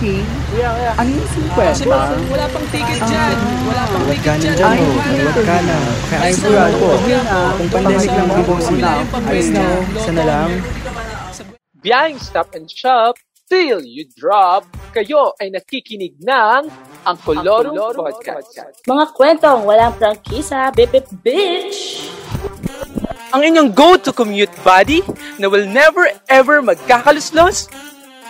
King? Yeah, yeah. Ano yung super? Kasi wala, wala pang ticket dyan. Wala pang Huwag ka ticket na dyan. Ay, oh. Huwag ka na. Kaya ay sigurado ko. na. Kung pandemic lang bubong sila, ayos na, oh. Isa na lang. Biyahing Stop and Shop till you drop. Kayo ay nakikinig ng ang Kolorum Podcast. Mga kwentong walang prangkisa, bip bip bitch! Ang inyong go-to commute buddy na will never ever magkakaluslos,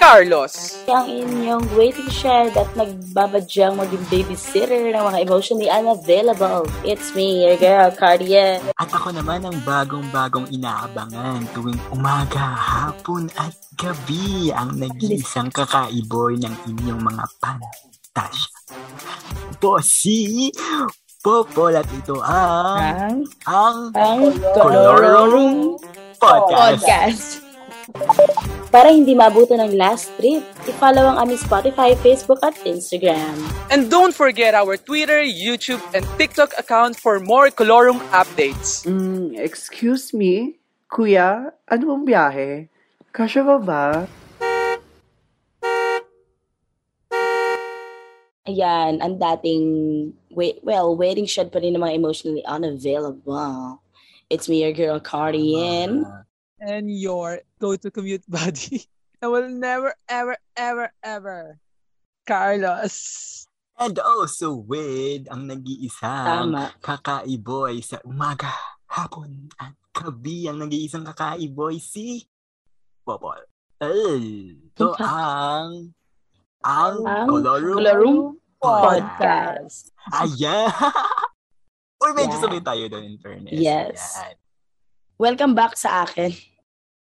Carlos. Ang inyong waiting shed at nagbabadyang maging babysitter ng mga emotionally unavailable. It's me, your girl, Cardia. At ako naman ang bagong-bagong inaabangan tuwing umaga, hapon at gabi ang nag-iisang kakaiboy ng inyong mga pantasya. Bossy! Popol at ito ang Ang, ang ang Kolorum Podcast. Podcast. Para hindi mabuto ng last trip, i-follow ang aming Spotify, Facebook at Instagram. And don't forget our Twitter, YouTube, and TikTok account for more Kolorum updates. Mm, excuse me? Kuya, ano bang biyahe? Kasya ba ba? Ayan, ang dating, wait, well, waiting shed pa rin ng mga emotionally unavailable. It's me, your girl, Cardian. And your go-to commute buddy that will never, ever, ever, ever. Carlos. And also with ang nag-iisang Tama. kakaiboy sa umaga, hapon at gabi ang nag-iisang kakaiboy si Popol. Ay, ito ang ang Kolorum Podcast. Podcast. Ayan! Uy, medyo Yeah. sabay tayo doon in fairness. Yes. Ayan. Welcome back sa akin.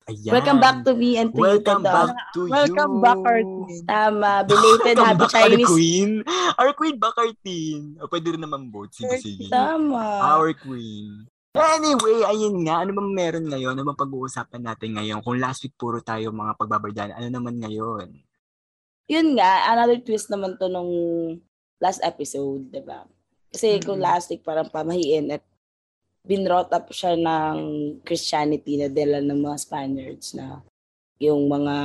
Ayan. Welcome back to me and to Welcome you, back to you. Welcome back, Artin. Tama, belated Welcome happy back, our Chinese. queen. Our queen back, our teen. O, pwede rin naman both. Sige, sige. Tama. Our queen. Anyway, ayun nga. Ano bang meron ngayon? Ano bang pag-uusapan natin ngayon? Kung last week puro tayo mga pagbabardahan, ano naman ngayon? Yun nga, another twist naman to nung last episode, di ba? Kasi kung Mhm. last week parang pamahiin at binrot up siya ng Christianity na dala ng mga Spaniards na yung mga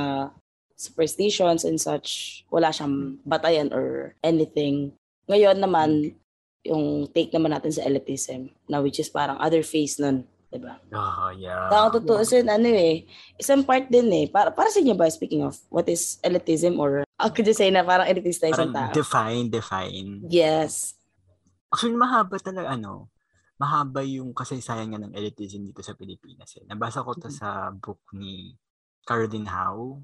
superstitions and such, wala siyang batayan or anything. Ngayon naman, yung take naman natin sa elitism, na which is parang other face nun, di ba? Oh, yeah. Kung totoo sin ano eh, isang part din eh. Para, para sa inyo ba, speaking of, what is elitism or, I could just say na parang elitist na isang Parang tao. define, define. Yes. Actually, mahaba talaga, ano, mahaba yung kasaysayan nga ng elitism dito sa Pilipinas. Eh. Nabasa ko to sa book ni Caroline Howe,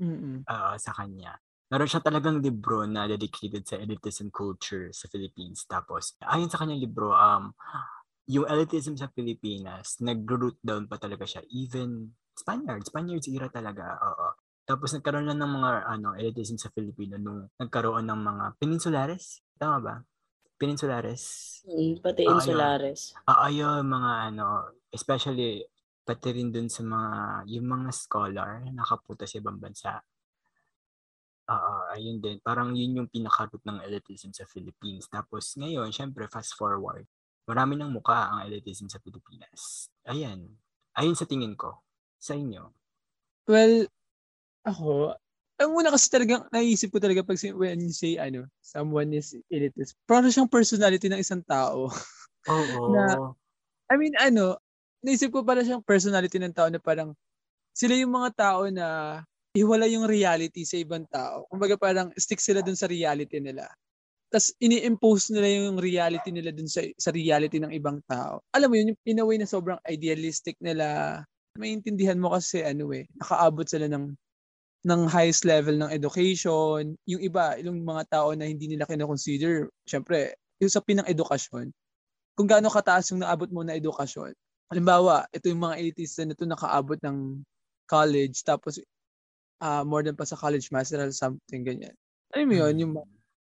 Mm-mm. uh, sa kanya. Meron siya talagang libro na dedicated sa elitism culture sa Philippines. Tapos, ayon sa kanyang libro, um, yung elitism sa Pilipinas, nag-root down pa talaga siya. Even Spaniards, Spaniards era talaga. Oo. Tapos nagkaroon na ng mga ano, elitism sa Filipino nung nagkaroon ng mga peninsulares. Tama ba? Peninsulares. Mm, pati Ah, insulares. Ah, ayun, mga ano, especially pati rin dun sa mga, yung mga scholar na nakapunta sa ibang bansa. Oo, ayun din. Parang yun yung pinaka-root ng elitism sa Philippines. Tapos ngayon, syempre, fast forward. Marami ng muka ang elitism sa Pilipinas. Ayan. Ayun sa tingin ko. Sa inyo. Well, ako, ang una kasi talagang naisip ko talaga pag when you say ano, someone is elitist. Parang siyang personality ng isang tao. Oo. Na- I mean, ano, naisip ko para siyang personality ng tao na parang sila yung mga tao na iwala yung reality sa ibang tao. Kumbaga parang stick sila dun sa reality nila. Tapos ini-impose nila yung reality nila dun sa, sa reality ng ibang tao. Alam mo yun, yung in a way na sobrang idealistic nila. Maintindihan mo kasi ano eh, nakaabot sila ng ng highest level ng education. Yung iba, yung mga tao na hindi nila kinoconsider, syempre, yung sa pinang edukasyon, kung gaano kataas yung naabot mo na edukasyon. Halimbawa, ito yung mga elitista na ito nakaabot ng college, tapos ah more than pa sa college master or something ganyan. Alam mo yun, yung,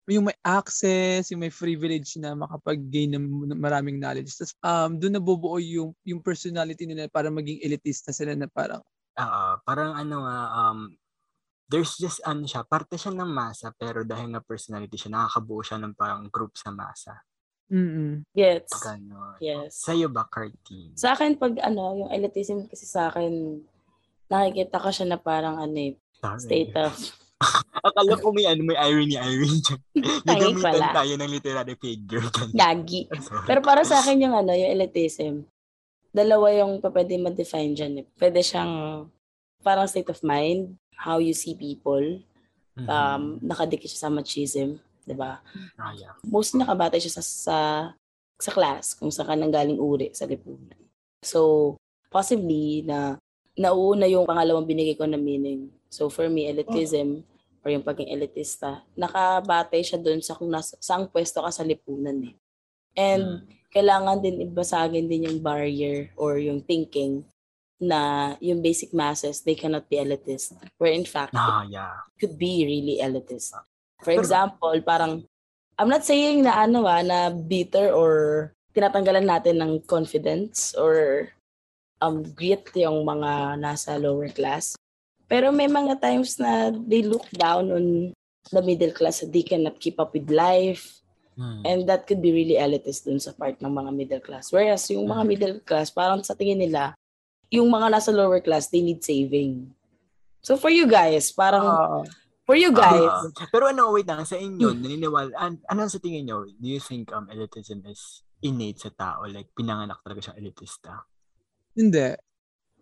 yung may access, yung may privilege na makapag-gain ng maraming knowledge. Tapos um, doon nabubuo yung, yung personality nila para maging elitista sila na parang, Oo. parang ano nga, um, there's just ano siya, parte siya ng masa, pero dahil nga personality siya, nakakabuo siya ng parang group sa masa. mm Gets. Ganon. Yes. Sa'yo ba, Carty? Sa akin, pag ano, yung elitism kasi sa akin, nakikita ko siya na parang ano eh, state of, Akala ko may ano, may irony, irony dyan. Nagamitan pala. tayo ng literary figure. Gagi. Sorry. Pero para sa akin yung ano, yung elitism, dalawa yung pa pwede ma-define dyan. eh. Pwede siyang parang state of mind, how you see people, Mhm. um, nakadikit siya sa machism, di ba? Ah, yeah. Mostly nakabatay siya sa, sa, sa class, kung saan ka nanggaling uri sa lipunan. So, possibly na nauuna yung pangalawang binigay ko na meaning. So, for me, elitism, or yung pagiging elitista, nakabatay siya doon sa kung nasa, saang pwesto ka sa lipunan eh. And kailangan din ibasagin din yung barrier or yung thinking na yung basic masses, they cannot be elitist. Where in fact, Ah, yeah. could be really elitist. For example, parang, I'm not saying na ano ah, na bitter or tinatanggalan natin ng confidence or um, grit yung mga nasa lower class. Pero may mga times na they look down on the middle class that they cannot keep up with life. Hmm. And that could be really elitist dun sa part ng mga middle class. Whereas yung mga middle class, parang sa tingin nila, yung mga nasa lower class, they need saving. So for you guys, parang, Oo. for you guys, Ah, pero ano, wait lang, sa inyo, Hmm. naniniwala, an, ano sa tingin nyo, do you think um, elitism is innate sa tao? Like, pinanganak talaga siyang elitista? Hindi.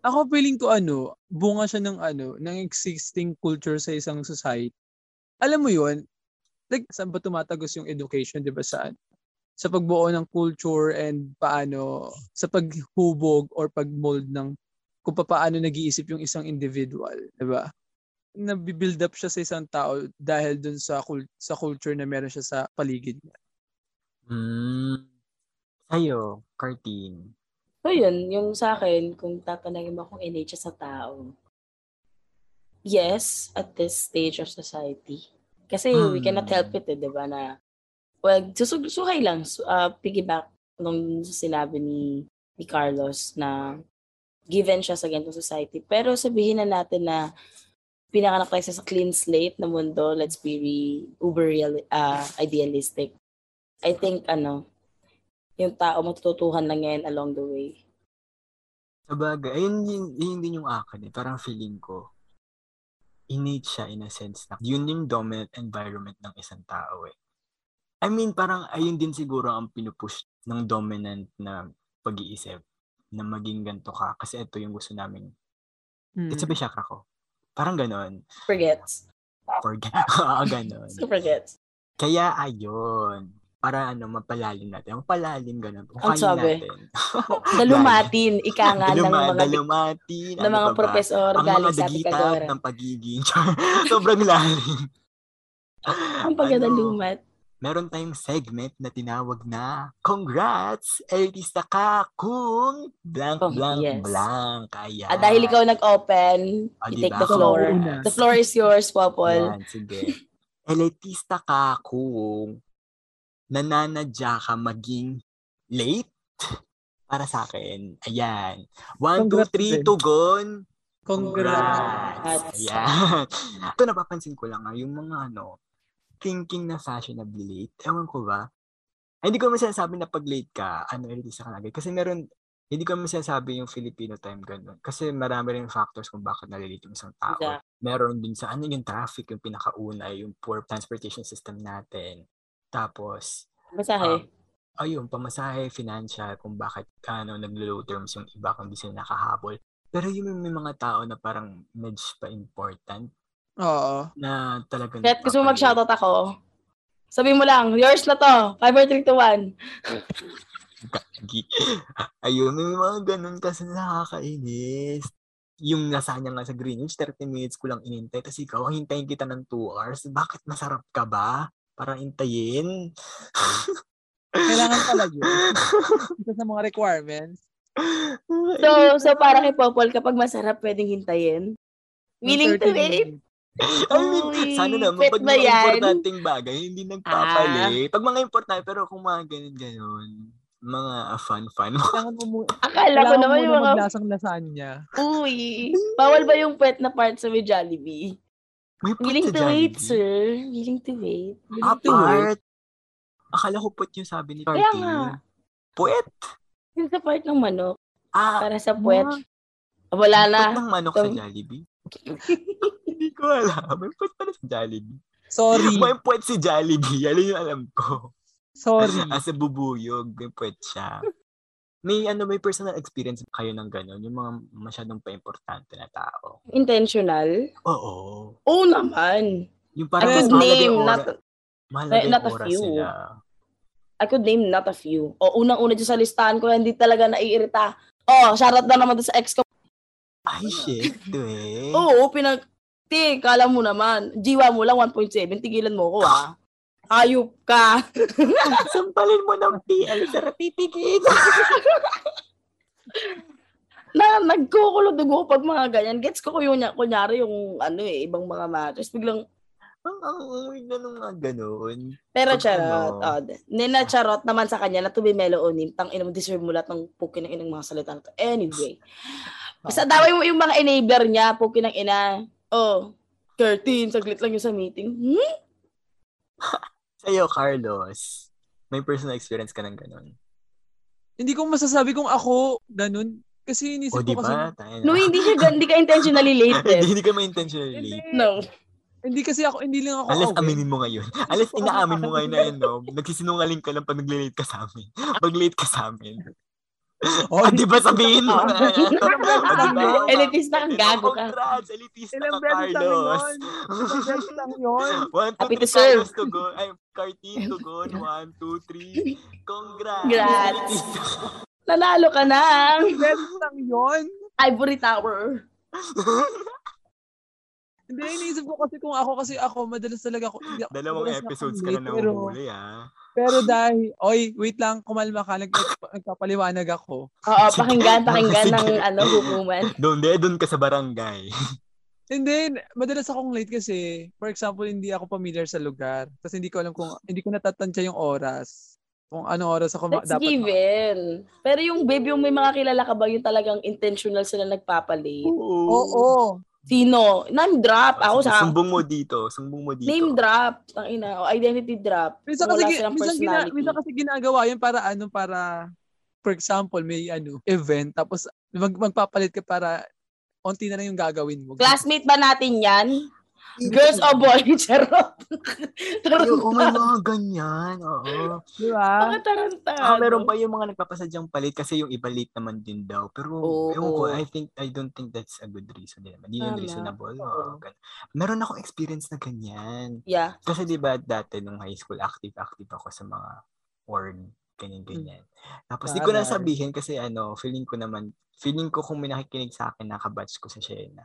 Ako feeling ko ano, bunga siya ng ano, ng existing culture sa isang society. Alam mo yun, like saan ba tumatagos yung education, di ba saan? Sa pagbuo ng culture and paano, sa paghubog or pagmold ng kung paano nag-iisip yung isang individual, di ba? Nabibuild up siya sa isang tao dahil dun sa, cul- sa culture na meron siya sa paligid niya. Hmm. Sa'yo, Cartine. So yun, yung sa akin, kung tatanungin mo kung innate siya sa tao, yes, at this stage of society. Kasi we Hmm. cannot help it, eh, di ba, na, well, susug suhay lang, su- uh, piggyback nung sinabi ni, ni Carlos na given siya sa ganitong society. Pero sabihin na natin na pinanganak tayo sa clean slate na mundo, let's be re- uber real, uh, idealistic. I think, ano, yung tao matututuhan lang yan along the way. Sabagay, ayun, yun, yun din yung akin eh. Parang feeling ko, innate siya in a sense na yun yung dominant environment ng isang tao eh. I mean, parang ayun din siguro ang pinupush ng dominant na pag-iisip na maging ganito ka. Kasi ito yung gusto namin. Hmm. It's a chakra ko. Parang ganon. Forgets. Forget. Ganon. So forgets. Kaya ayun. Para ano, mapalalim natin. Mapalalim ganon. Ang sabi. natin. Dalumatin, ika nga ng Daluma, mga dalumatin. ng ano mga ba? profesor ang mga dagitap ng pagiging sobrang lalim. Ang pagdadalumat. Meron tayong segment na tinawag na Congrats! Elitista ka kung blank, Oh, blank, yes. blank. Kaya. At dahil ikaw nag-open, Ah, you take diba? the floor. Ako. The floor is yours, Popol. Yan, sige. Elitista ka kung nananadya ka maging late para sa akin. Ayan. One, two, Congrats three, din. tugon. Congrats. Congrats. Ayan. Ito napapansin ko lang nga, yung mga ano, thinking na fashionably late. Ewan ko ba? Ay, hindi ko naman sinasabi na pag late ka, ano, elitista ka agad. Kasi meron, hindi ko naman sinasabi yung Filipino time ganun. Kasi marami rin factors kung bakit nalilate yung isang tao. Exact. Meron din sa ano yung traffic, yung pinakauna, yung poor transportation system natin. Tapos, Masahe. um, ayun, pamasahe, financial, kung bakit ano, naglo-low terms yung iba kung di sila nakahabol. Pero yung may mga tao na parang medj pa important Oo. na talagang Kahit gusto mo mag-shoutout ako, sabi mo lang, yours na to. 5, 4, 3, 2, 1. Gagi. Ayun, may mga ganun kasi nakakainis. Yung nasa niya nga sa Greenwich, 30 minutes ko lang inintay. Tapos ikaw, hintayin kita ng 2 hours. Bakit masarap ka ba? Para intayin? Kailangan pala yun. Isa sa mga requirements. So, so para kay Popol, kapag masarap, pwedeng hintayin. Willing to 30 wait? I mean, Uy, sana naman, pag mga yan? importanteng bagay, hindi nagpapalit. Pag mga importante, pero kung mga ganun-ganun, mga fun-fun. Mo mu- Akala ko naman yung mga, maglasang lasagna. uy, bawal ba yung pet na part sa may Jollibee? May put Willing sa to wait, Jollibee. sir. Willing to wait. Ah, to wait. part. Akala ko put yung sabi ni Kaya Carty. nga. Puwet. Yung sa part ng manok, Ah, para sa puwet. Wala na. put ng manok sa Tum- Jollibee. Hindi ko alam. May puwet pala si Jollibee. Sorry. May puwet si Jollibee. Yan yung alam ko. Sorry. As a bubuyog, may puwet siya. May ano, may personal experience kayo ng gano'n? Yung mga masyadong pa-importante na tao. Intentional? Oo. Oo naman. Yung I parang could mas mahalaga name yung not, ora- mahalaga not a few. nila. I could name not a few. O unang-una dyan sa listahan ko, hindi talaga naiirita. Oh, shoutout na naman sa ex ko. Ay, shit, eh. Oo, pinag... Ti, kala mo naman. Jiwa mo lang 1.7. Tigilan mo ko, ah. Ayop ka. Sampalin mo ng PL sa ratipigit. na nagkukulo dugo pag mga ganyan. Gets ko ko yung kunyari yung ano eh, ibang mga matches. Biglang, Ang ang ang ganun nga ganun. pero Pag charot. ano. Oh, nina charot naman sa kanya na to be mellow onim. Tang ina mo deserve mo lahat ng puki ng inang mga salita na to. Anyway. Basta daway mo yung mga enabler niya, puki ng ina. Oh, Curtin, saglit lang yung sa meeting. Hmm? Sa'yo, Carlos, may personal experience ka ng ganun. Hindi ko masasabi kung ako ganun. Kasi inisip O, di ko kasi... Tayo. No, hindi siya hindi ka intentionally late. hindi, eh. hindi ka ma-intentionally late. No. Hindi kasi ako, hindi lang ako Unless aware. aminin mo ngayon. Unless inaamin mo ngayon na yun, no? Nagsisinungaling ka lang pag nag-late ka sa amin. Pag late ka sa amin. Oh, di ba sabihin mo na yan? Elitista kang gago ka. Congrats, elitista ka, Carlos. yun. Ilang beses lang yun. One, two, three. Carlos to go. Ay, Cartin to go. One, two, three. Congrats. Congrats. Nanalo ka na. Ilang beses lang yun. Ivory Tower. Hindi, iniisip ko kasi kung ako kasi ako, madalas talaga ako. Hindi, Dalawang madalas episodes ka na nahuhuli, ah. pero dahil, oy, wait lang, kumalma ka, nag, nagpapaliwanag ako. Oo, pakinggan, pakinggan ng ano, hukuman. Doon, de, doon ka sa barangay. Hindi, madalas akong late kasi, for example, hindi ako familiar sa lugar. Tapos hindi ko alam kung, hindi ko natatansya yung oras. Kung anong oras ako ma- That's dapat. ma- given. Pero yung babe, yung may mga kilala ka ba yung talagang intentional sila nagpapalit? Oo. Oo. Sino? Name drop. Ako sa Sumbong mo dito. Sumbong mo dito. name drop. Ang ina. O identity drop. Minsan kasi, minsan, gina, minsan kasi ginagawa yun para ano, para, for example, may ano, event, tapos mag, magpapalit ka para onti na lang yung gagawin mo. Classmate ba natin yan? Girls o boy? Charot. Ay, oo, may Tarantado. mga ganyan. Oo. Di ba? Mga tarantado. Ah, meron pa yung mga nagpapasadyang palit kasi yung iba late naman din daw. Pero, ewan ko, I think, I don't think that's a good reason din. Hindi yun reasonable. Oo. Oo, gan- meron akong experience na ganyan. Yeah. Kasi di ba dati nung high school, active-active ako sa mga org, ganyan-ganyan. Tapos di ko na sabihin kasi ano, feeling ko naman, feeling ko kung may nakikinig sa akin, nakabatch ko sa Shena.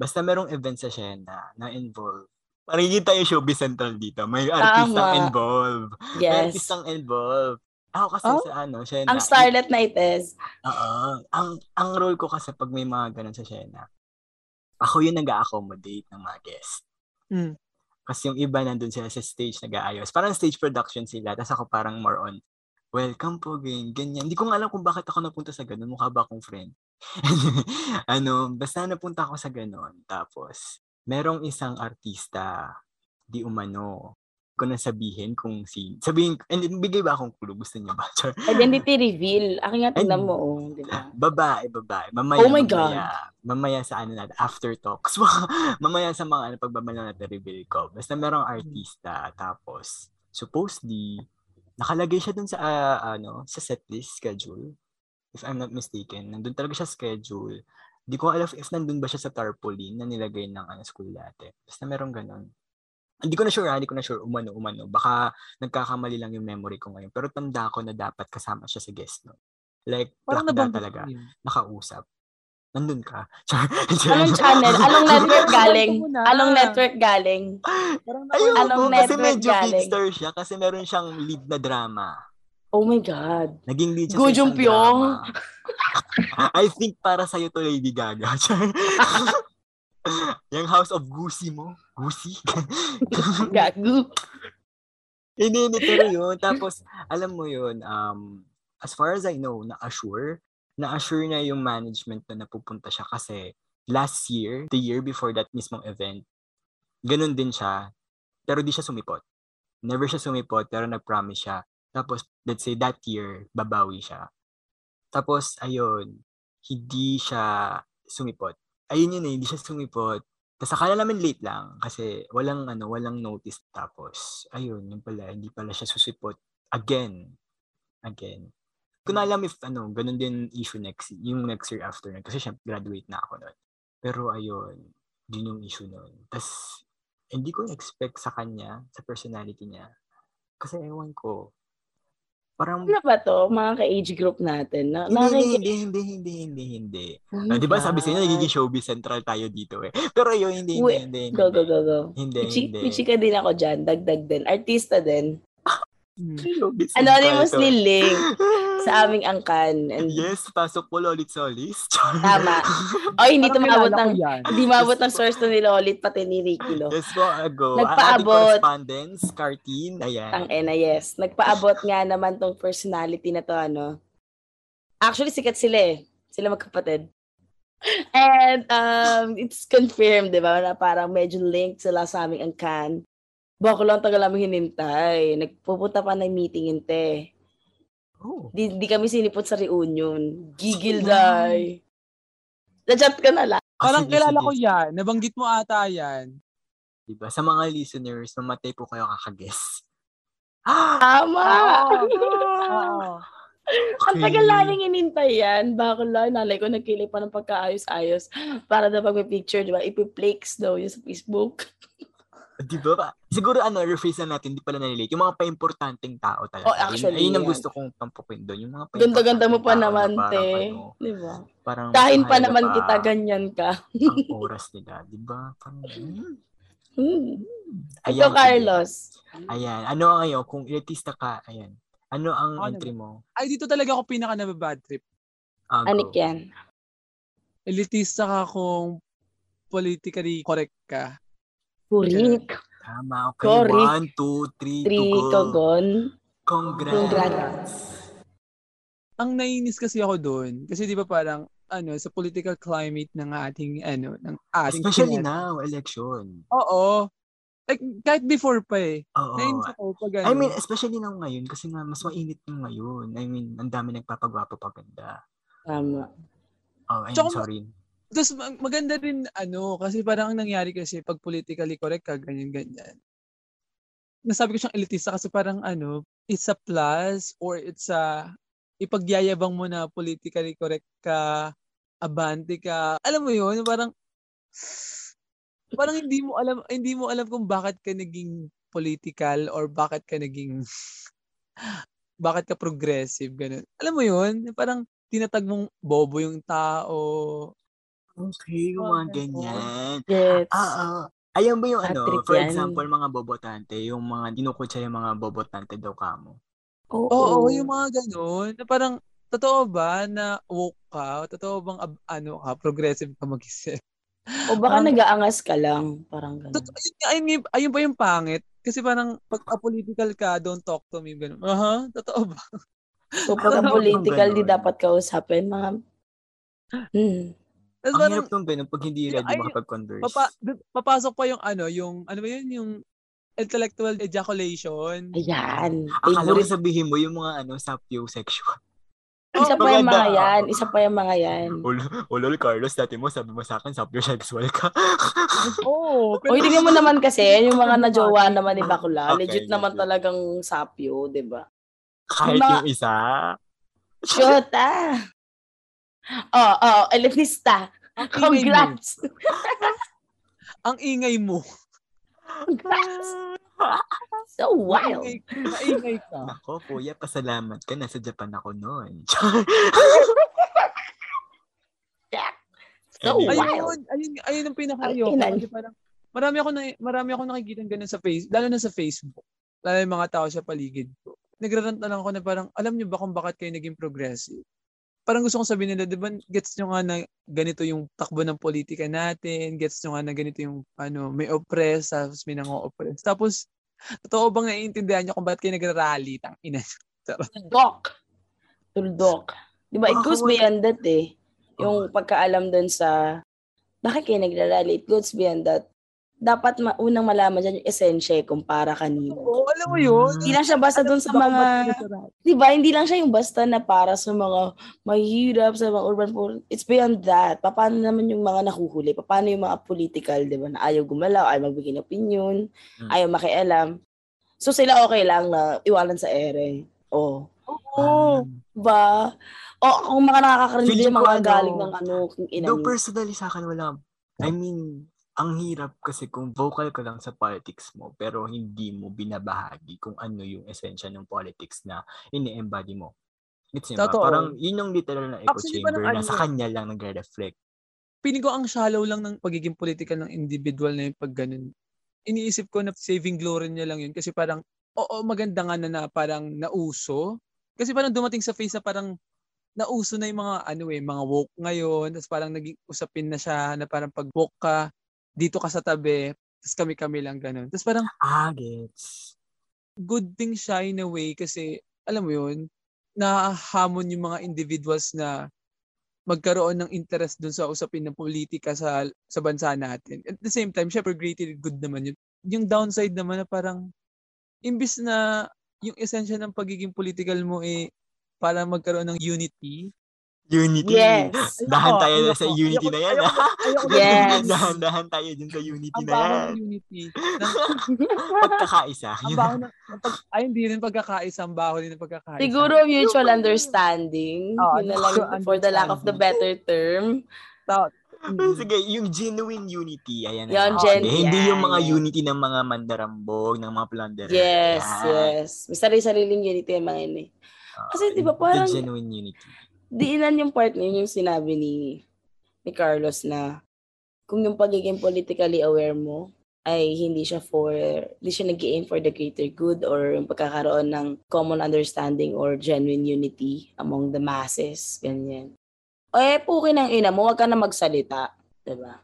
Basta merong event sa Shena na involve. Parang yung showbiz central dito. May artistang Tama. involved. May Yes. artistang involved. Ako kasi Oh? sa ano, Shena. Ang Starlet Night is, Oo. Ang, ang role ko kasi pag may mga ganun sa Shena, ako yung nag-accommodate ng mga guests. Mm. Kasi yung iba nandun sila sa stage nag-aayos. Parang stage production sila. Tapos ako parang more on, welcome po, ganyan, ganyan. Hindi ko nga alam kung bakit ako napunta sa ganun. Mukha ba akong friend? ano, basta napunta ako sa ganun. Tapos, merong isang artista, di umano, ko na sabihin kung si sabihin and bigay ba akong clue gusto niyo ba Char. identity reveal. Akin nga tingnan Ay. mo, oh, di ba? babae babae mamaya Oh my mamaya, mamaya sa ano natin after talks mamaya sa mga ano pagbabala natin reveal ko basta merong artista tapos supposedly nakalagay siya dun sa ah, ano sa setlist schedule if I'm not mistaken nandun talaga siya schedule di ko alam if nandun ba siya sa tarpaulin na nilagay ng ano, school dati basta merong ganun hindi ko na sure, ha? hindi ko na sure, umano, umano. Baka nagkakamali lang yung memory ko ngayon. Pero tanda ko na dapat kasama siya sa guest, no? Like, Parang nabanggit talaga yun. nakausap. Nandun ka. Char. Anong channel? Anong network galing? Na. Anong network galing? Ayun Anong po, kasi network medyo big galing? star siya kasi meron siyang lead na drama. Oh my God. Naging lead siya Go sa drama. I think para sa'yo to Lady Gaga. Yung House of Goosey mo. Goosey? Gago. Hindi, hindi, pero yun. Tapos, alam mo yun, um, as far as I know, na-assure, na-assure na yung management na napupunta siya kasi last year, the year before that mismong event, ganun din siya, pero di siya sumipot. Never siya sumipot, pero nag-promise siya. Tapos, let's say that year, babawi siya. Tapos, ayun, hindi siya sumipot. Ayun yun eh, hindi siya sumipot. Tapos akala namin late lang kasi walang ano, walang notice tapos ayun, yung pala hindi pala siya susipot again. Again. Ko na alam if ano, ganun din issue next yung next year after nun kasi syempre graduate na ako noon. Pero ayun, din yung issue noon. Tapos hindi ko expect sa kanya, sa personality niya. Kasi ewan ko, parang Ano ba to? Mga ka-age group natin. Na, hindi, hindi, hindi, hindi, hindi, hindi. Oh Ah, di ba sabi sa inyo, nagiging showbiz central tayo dito eh. Pero yun, hindi, hindi, Wait, hindi, hindi. Go, go, go, go. Hindi, Pichi, hindi. pichi ka din ako dyan. Dagdag din. Artista din. Hmm. Showbiz Anonymously central to. link sa aming angkan. And Yes, pasok po Lolit Solis. tama. O, hindi Parang tumabot ng hindi mabot ng source to ni Lolit pati ni Ricky, no? yes po, ago. Ang ating Nagpaabot. correspondence, Cartine, ayan. Ang ena, yes. Nagpaabot nga naman tong personality na to, ano. Actually, sikat sila eh. Sila magkapatid. And um, it's confirmed, di ba, na parang medyo linked sila sa aming angkan. Bako lang tagal namin hinintay. Nagpupunta pa ng meeting inte. Oh. Di, di kami sinipot sa reunion. Gigil, day. Na-chat ka na lang. Ah, Parang sige, kilala sige. ko yan. Nabanggit mo ata yan. Diba? Sa mga listeners, mamatay po kayo kakaguess. Tama! Oo. Ang tagal namin hinintay yan. Bako lang, nalay ko nagkilay pa ng pagkaayos-ayos para daw pag may picture, di ba? Ipi-flakes daw yun sa Facebook. Di ba ba? Siguro ano, rephrase na natin, di pala nalilate. Yung mga pa-importanting tao talaga. Oh, actually, Ayun, ayun ang gusto kong pampukin doon. Yung mga Ganda-ganda mo pa naman, na parang te. ano, Di ba? parang Kahin pa naman pa kita, ganyan ka. ang oras nila. Di ba? Parang, hmm. Hmm. Ayan, sige. Carlos. Ayan. Ano ang ngayon? Kung elitista ka, ayan. Ano ang Ako entry mo? Ay, dito talaga ako pinaka na bad trip. Ah, Anik yan. Elitista ka kung politically correct ka. Purik. Tama. Okay. Sorry. One, two, three, Three, to go. kogon. Congrats. Congrats. Ang nainis kasi ako doon, kasi di ba parang, ano, sa political climate ng ating, ano, ng ating Especially pinag- now, election. Oo. Like, kahit before pa eh. Oo. Nainis ako pag ano. I mean, especially now ngayon kasi nga mas mainit yung ngayon. I mean, ang dami nagpapagwapo paganda. Tama. Oh, ayun, Tsaka- sorry. Tapos mag- maganda rin ano, kasi parang ang nangyari kasi pag politically correct ka, ganyan-ganyan. Nasabi ko siyang elitista kasi parang ano, it's a plus or it's a ipagyayabang mo na politically correct ka, abante ka. Alam mo yun, parang parang hindi mo alam hindi mo alam kung bakit ka naging political or bakit ka naging bakit ka progressive ganun. Alam mo yun, parang tinatag mong bobo yung tao, Okay, yung mga ganun. ganyan. Gets. Ah, ah. Ayan ba yung ano, for yan. example, mga bobotante, yung mga dinukutsa yung mga bobotante daw kamo. Oo. Oo, yung mga ganun. Na parang, totoo ba na woke ka? Totoo bang ab- ano ka, progressive ka mag-isip? O baka Parang- nag-aangas ka lang. Parang gano'n. Totoo, yun, ayun, nga- ayun ba yung pangit? Kasi parang, pag political ka, don't talk to me. Ganun. Aha, totoo ba? So, pag political, bang di dapat kausapin, mga... Hmm. Tapos Ang parang, hirap nung ganun pag hindi ready Ay, makapag-converse. papa, papasok pa yung ano, yung, ano ba yun, yung intellectual ejaculation. Ayan. Akala ko sabihin mo yung mga ano, sapyo sexual. Isa pa yung mga yan. Isa pa yung mga yan. Ul, ulol, Carlos, dati mo sabi mo sa akin, sapyo sexual ka. Oo. O, hindi mo naman kasi, yung mga najowa naman ni Bakula, Okay, legit naman talagang sapyo, di ba? Kahit Yung mga- yung isa. Shoot, ah! Oh, oh, elitista. Ang ingay mo. Congrats! Ang ingay mo. Congrats! So wild. Maingay, maingay ka. Ako, kuya, pasalamat ka. Nasa Japan ako noon. So Anyway. wild. Ayun, ayun, ayun ang pinaka Ang ayoko. inan. Kasi parang, marami ako na, marami ako nakikita ganun sa face, lalo na sa Facebook. Lalo yung mga tao sa paligid ko. Nagrarant na lang ako na parang, alam niyo ba kung bakit kayo naging progressive? Parang gusto kong sabihin nila, di ba, gets nyo nga na ganito yung takbo ng politika natin, gets nyo nga na ganito yung, ano, may oppress, tapos may nang-oppress. Tapos, totoo bang naiintindihan nyo kung bakit kayo nagrarally? Tang ina. Tuldok. Tuldok. Di ba, it goes beyond that eh. Yung pagkaalam dun sa, bakit kayo nagrarally? It goes beyond that. Dapat ma- unang malaman dyan yung esensya eh, kung para kanino. Oo, alam mo yun. Hindi lang siya basta dun sa mga, di ba, hindi lang siya yung basta na para sa mga mahirap, sa mga urban poor. It's beyond that. Paano naman yung mga nakuhuli? Paano yung mga political, di ba, na ayaw gumalaw, ayaw magbigay ng opinion, Hmm. ayaw makialam. So sila okay lang na iwanan sa ere. Oh. Oo. Ba? O kung mga nakakarinig yung mga ano, galing ng ano, kung ina Though personally sa akin wala, I mean, ang hirap kasi kung vocal ka lang sa politics mo pero hindi mo binabahagi kung ano yung esensya ng politics na ini-embody mo. It's ba? Totoo. Parang yun yung literal na echo Actually, chamber na ano sa kanya lang nagre-reflect. Piling ko ang shallow lang ng pagiging political ng individual na yung pag ganun. Iniisip ko na saving glory niya lang yun kasi parang, oo, maganda nga na, na parang nauso. Kasi parang dumating sa face na parang nauso na yung mga ano eh, mga woke ngayon. Tapos parang naging usapin na siya na parang pag woke ka, dito ka sa tabi, tapos kami-kami lang ganun. Tapos parang Ah, gets. good thing siya in a way kasi alam mo yun, nahamon yung mga individuals na magkaroon ng interest dun sa usapin ng politika sa sa bansa natin. At the same time, syempre greatly good naman yun. Yung downside naman na parang imbis na yung esensya ng pagiging political mo eh para magkaroon ng unity. Unity. Yes. Dahan tayo ayoko, sa unity ayoko, na yan. ayoko, ah. ayoko Yes. Dahan-dahan tayo dun sa unity Ang na yan. ng unity. Ng, Pagkakaisa. ang baho ng, ang pag, ay, hindi rin pagkakaisa. Ang baho din ng pagkakaisa. Siguro mutual understanding. Oo, yun na lang, for the lack of the better term. Ta- Sige, yung genuine unity, ayan na. Ah, gen- sige, Hindi yung mga unity ng mga mandarambog, ng mga plunderer. Yes, Yan. yes. May sarili-sariling unity yung mga yun eh. Kasi di ba the parang- genuine unity. Diinan yung part niya, yung sinabi ni, ni Carlos na kung yung pagiging politically aware mo ay hindi siya for, hindi siya nag aim for the greater good or yung pagkakaroon ng common understanding or genuine unity among the masses, ganyan. Eh, pukin ng ina mo, wag ka na magsalita. Diba?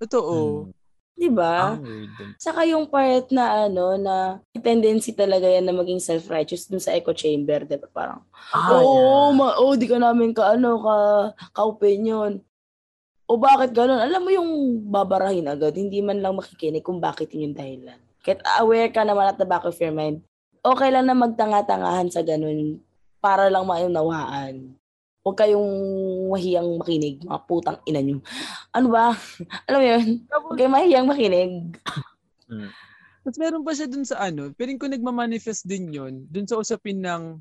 Totoo. Hmm. Diba? Ang weird dun. Saka yung part na ano, na tendency talaga yan na maging self-righteous dun sa echo chamber, diba? Parang, Ah, Oo, yeah. ma- oh, di ka namin ka ano ka ka-opinion. O bakit ganun? Alam mo yung babarahin agad, hindi man lang makikinig kung bakit yun yung dahilan. Kahit aware ka naman at the back of your mind, okay lang na magtanga-tangahan sa ganun para lang maunawaan. Huwag kayong mahiyang makinig, mga putang ina nyo. Ano ba? Alam mo yun? Huwag kayong mahiyang makinig. Hmm. Tapos meron pa siya dun sa ano, piling ko nagmamanifest din yon dun sa usapin ng,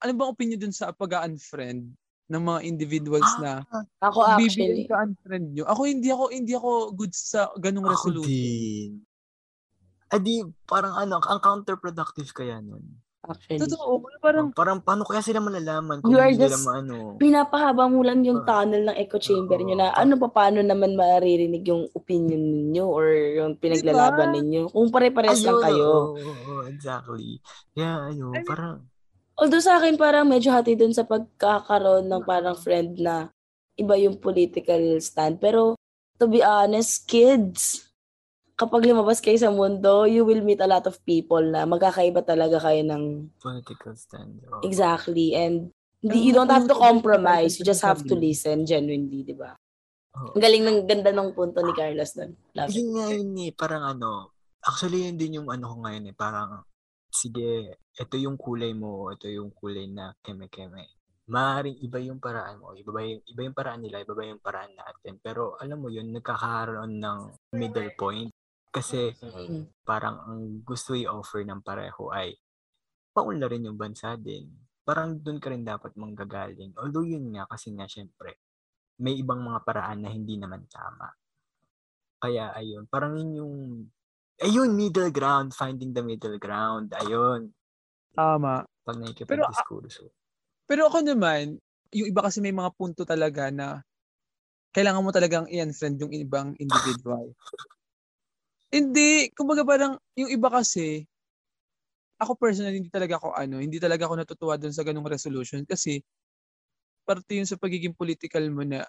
ano bang opinion dun sa pag-unfriend ng mga individuals na Ako actually. Ka unfriend nyo. Ako hindi ako hindi ako good sa ganung Ako resolution. din. Adi, parang ano, ang counterproductive kaya nun. Actually. Totoo, parang Parang paano kaya sila malalaman kung You are just- maano. pinapahaba mo lang yung Ah. tunnel ng echo chamber nyo na Ah. ano pa paano naman maririnig yung opinion ninyo or yung pinaglalaban Diba? ninyo kung pare-pares lang kayo. oo, oo, exactly. Kaya ayun, I mean, parang, Although sa akin parang medyo hati dun sa pagkakaroon ng parang friend na iba yung political stand. Pero to be honest, kids, kapag lumabas kayo sa mundo, you will meet a lot of people na magkakaiba talaga kayo ng political stand. oo. exactly and Ang you don't have to compromise. You just have to listen genuinely, di ba? Oo. Ang galing ng ganda ng punto ni Carlos doon. Love. Yun nga yun eh, parang ano, actually yun din yung ano ko ngayon eh, parang, sige, ito yung kulay mo, ito yung kulay na keme-keme. Maaaring iba yung paraan mo, iba, ba yung, iba yung paraan nila, iba ba yung paraan natin. Pero alam mo yun, nagkakaroon ng middle point. Kasi Mm. parang ang gusto i-offer ng pareho ay paunlarin yung bansa din. Parang doon ka rin dapat manggagaling. Although yun nga, kasi nga syempre, may ibang mga paraan na hindi naman tama. Kaya ayun, parang yun yung, ayun, middle ground, finding the middle ground, ayun, tama. pag Pero, nakikipag-diskurso. Pero ako naman, yung iba kasi may mga punto talaga na kailangan mo talagang i-unfriend yung ibang individual. Hindi, kumbaga parang yung iba kasi, ako personally, hindi talaga ako ano, hindi talaga ako natutuwa dun sa ganung resolution kasi parte yun sa pagiging political mo na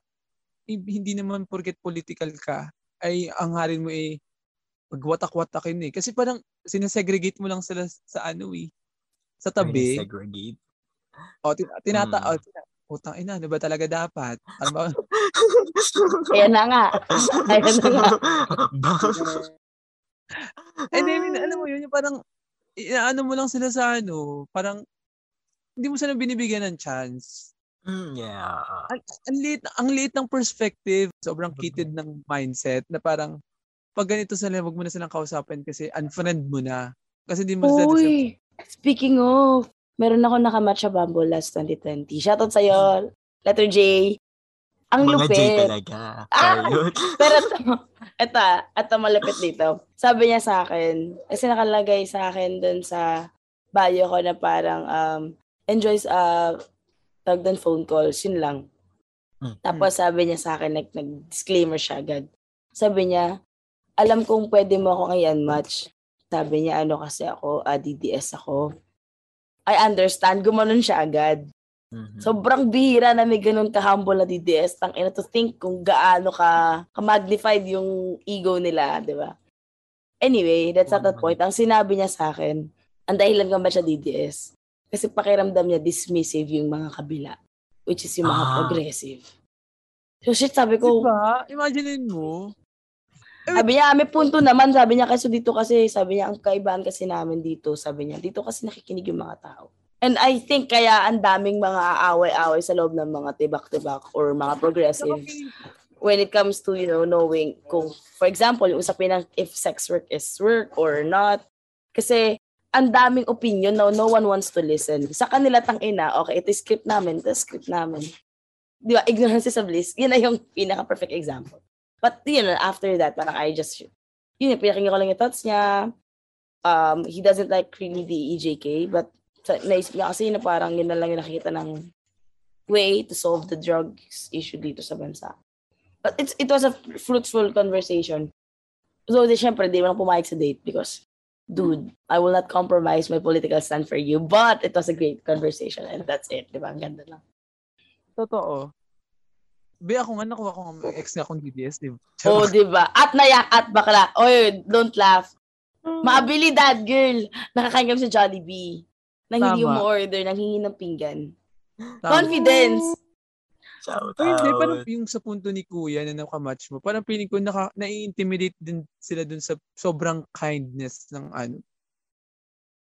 hi- hindi naman porket political ka ay ang harin mo eh magwatak-watakin eh. Kasi parang sinasegregate mo lang sila sa ano eh, sa tabi. segregate. O, tin- tinata, Mm. o, tina- utang ina, ano ba talaga dapat? Ano ba? Ayan na nga. Ayan na nga. And I mean, alam mo yun, yung parang, ano mo lang sila sa ano, parang, hindi mo sila binibigyan ng chance. Mm, yeah. Ang, ang liit, ang liit ng perspective, sobrang kitid ng mindset na parang, pag ganito sila, wag mo na silang kausapin kasi unfriend mo na. Kasi hindi mo sila. Uy, speaking of, meron ako nakamatch sa Bumble last 2020. Shoutout sa'yo, letter J. Ang Mga J lupit. talaga. Ah! Pero ito, ito malapit dito. Sabi niya sa akin, kasi nakalagay sa akin dun sa bio ko na parang um, enjoys uh, tag doon phone calls, yun lang. Hmm. Tapos sabi niya sa akin, nag, nag-disclaimer siya agad. Sabi niya, alam kong pwede mo ako ngayon match. Sabi niya, ano kasi ako, ah, DDS ako. I understand, gumanon siya agad. Mhm. Sobrang bihira na may ganun ka-humble na DDS. Tang ina to think kung gaano ka, ka-magnified yung ego nila, di ba? Anyway, that's not the point. Ang sinabi niya sa akin, ang dahilan kung ba siya DDS, kasi pakiramdam niya dismissive yung mga kabila, which is yung mga Ah. progressive. So shit, sabi ko, Diba? Imaginein mo. sabi niya, may punto naman, sabi niya, kasi dito kasi, sabi niya, ang kaibahan kasi namin dito, sabi niya, dito kasi nakikinig yung mga tao. And I think kaya ang daming mga aaway-away sa loob ng mga tibak-tibak or mga progressive when it comes to, you know, knowing kung, for example, yung usapin ng if sex work is work or not. Kasi, ang daming opinion na no one wants to listen. Sa kanila tang ina, okay, ito script namin, ito script namin. Di ba? Ignorance is a bliss. Yun na yung pinaka-perfect example. But, you know, after that, parang I just, yun pinakinggan ko lang yung thoughts niya. Um, he doesn't like really the EJK, but sa, naisip niya kasi na parang yun na lang yung nakikita ng way to solve the drugs issue dito sa bansa. But it's, it was a fruitful conversation. So, di, syempre, di mo pumayag sa date because, dude, I will not compromise my political stand for you. But it was a great conversation and that's it. Di ba? Ang ganda lang. Totoo. Be, ako nga, nakuha ko nga ex nga akong DDS, di ba? Oh, di ba? At nayak at bakla. Oy, don't laugh. Maabilidad, girl. Nakakain kami sa Jollibee. Nang hindi Tama. mo order, nang hingi ng pinggan. Tama. Confidence. Shout hindi, out. parang yung sa punto ni Kuya na nakamatch mo, parang feeling ko naka, na-intimidate din sila dun sa sobrang kindness ng ano.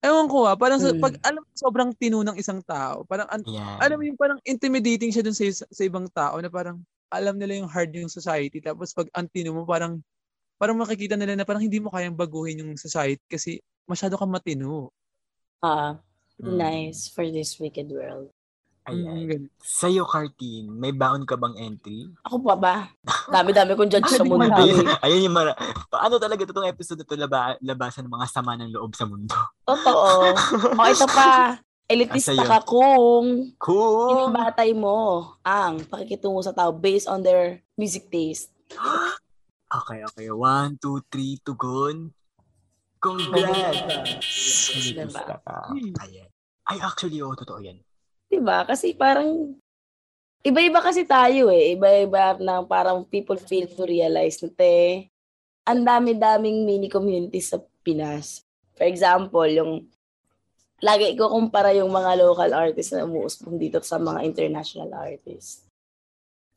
Ewan ko ah, parang sa, Hmm. pag alam mo sobrang tino ng isang tao, parang an- Yan. alam mo yung parang intimidating siya dun sa, sa ibang tao na parang alam nila yung hard yung society tapos pag ang tino mo parang parang makikita nila na parang hindi mo kayang baguhin yung society kasi masyado kang matino. Ah, Mm. Nice for this wicked world. Mm, Ayan. ganun. Sa'yo, Cartine, may baon ka bang entry? Ako pa ba? Dami-dami kong judge sa mundo. Ayun, ayun yung mara... Paano talaga itong episode na ito laba, labasan ng mga sama ng loob sa mundo? Totoo. O ito pa. Elitista Ah, ka kung Cool! Binabatay mo ang pakikitungo sa tao based on their music taste. Okay, okay. One, two, three, tugon. Congrats! Diba? Ayan. Ay, actually, oo, totoo yan. Diba? Kasi parang, iba-iba kasi tayo eh. Iba-iba na parang people fail to realize na te, ang dami-daming mini communities sa Pinas. For example, yung lagi ko kumpara yung mga local artists na umuusbong dito sa mga international artists.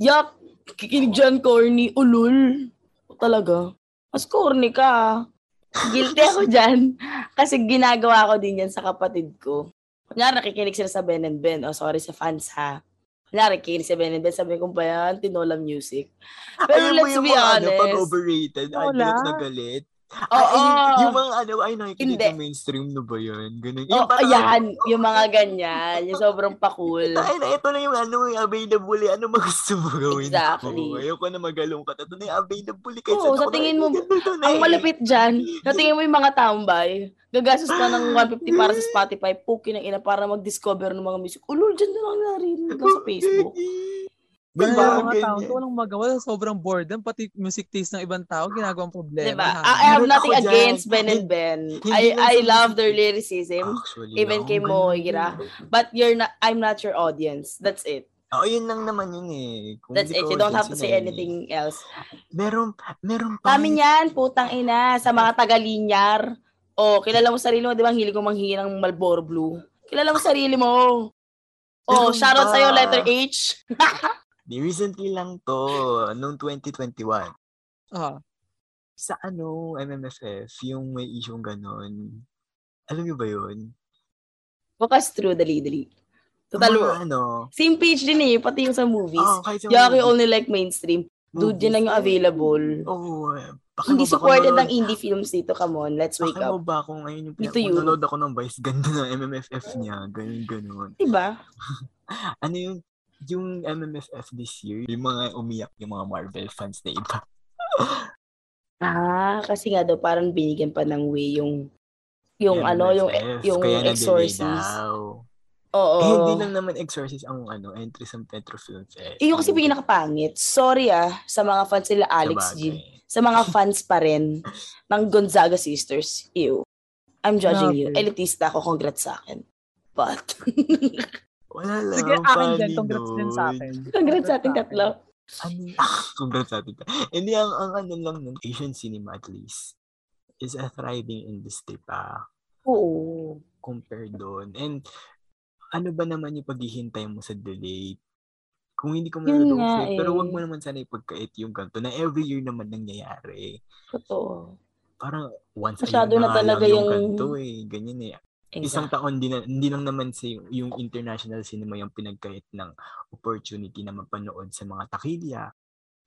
Yak! Kikinig dyan, corny. Ulul. Talaga. Mas corny ka. Guilty ako dyan. Kasi ginagawa ko din yan sa kapatid ko. Kunyari, nakikinig sila sa Ben and Ben. Oh, sorry sa fans ha. Kunyari, nakikinig sa Ben and Ben. Sabi ko pa yan, tinola music. Pero Alam mo let's yung be mga ano, pag honest. overrated, Wala. galit na galit. Oo. Ay, ay, yung mga ano, ay nakikinig Hindi. ng mainstream na ba yun? Ganun. Oh, parang- ayan, yung mga ganyan. Yung sobrang pakul. Ay, na, ito na yung ano, yung available. eh. Ano mga gusto mo gawin? Exactly. ko? Ayoko na magalungkat. Ito na yung available. eh. Kahit Oo, sa tingin na- mo, na Ang eh. malapit dyan, sa tingin mo yung mga tambay, gagastos ka ng 150 para sa Spotify, puki ng ina para mag-discover ng mga music. Ulul, dyan na lang narinig ka sa Facebook. Diba, yung mga tao, to walang magawa, sobrang boredom, pati music taste ng ibang tao, ginagawang problema. Diba? Ha? I, have nothing against Ben and Ben. I I love their lyricism. Actually, Even kay Moira. But you're not, I'm not your audience. That's it. Oo, yun lang naman yun eh. Kung That's it. You don't have to say yun eh. anything else. Meron, meron pa. Kami yan, putang ina, sa mga taga-linyar. O, kilala mo sarili mo, di ba? Ang hilig ko manghingi ng Marlboro Blue. Kilala mo sarili mo. O, Meron shoutout sa'yo, letter H. Di recently lang to, noong 2021. Ah. sa ano, MMFF, yung may issue ganon. Alam niyo ba yun? Bukas true, dali-dali. Total, Mga ano, same page din eh, pati yung sa movies. oh, kahit sa Yaki only like mainstream. Dude, yun lang yung available. Oo. eh, baka Hindi supported ng indie films dito. Come on, let's wake Baka mo up. ba kung ngayon yung nanonood ako ng Vice, ganda ng MMFF niya, ganun, ganun. Diba? Ano yung, yung MMFF this year, yung mga umiyak, yung mga Marvel fans na iba. Ah, kasi nga daw parang binigyan pa ng way yung yung ano, yung MMFF, yung kaya Exorcist. Oo. Eh, hindi lang naman Exorcist ang ano, entry sa Petro Film Fest. Eh, yung kasi pinakapangit. Sorry ah, sa mga fans nila Alex G. Sa mga fans pa rin ng Gonzaga Sisters. Ew. I'm judging you. Grabe. Elitista ako. Congrats sa akin. But, Wala lang. Sige, akin din. Congrats din sa akin. congrats sa ating tatlo. Ano, congrats sa atin. Hindi, ang, ang ano lang nun, Asian cinema at least, is a thriving industry pa Oo. compare doon. And ano ba naman yung paghihintay mo sa delay? Kung hindi ko manonood, nga pero eh. wag mo naman sana ipagkait yung ganito na every year naman nangyayari. Totoo. Parang once Masyado a year na na, talaga lang yung yung- ganito eh. Ganyan eh. Isang Exact. taon din hindi lang naman sa yung, yung international cinema yung pinagkait ng opportunity na mapanood sa mga takilya.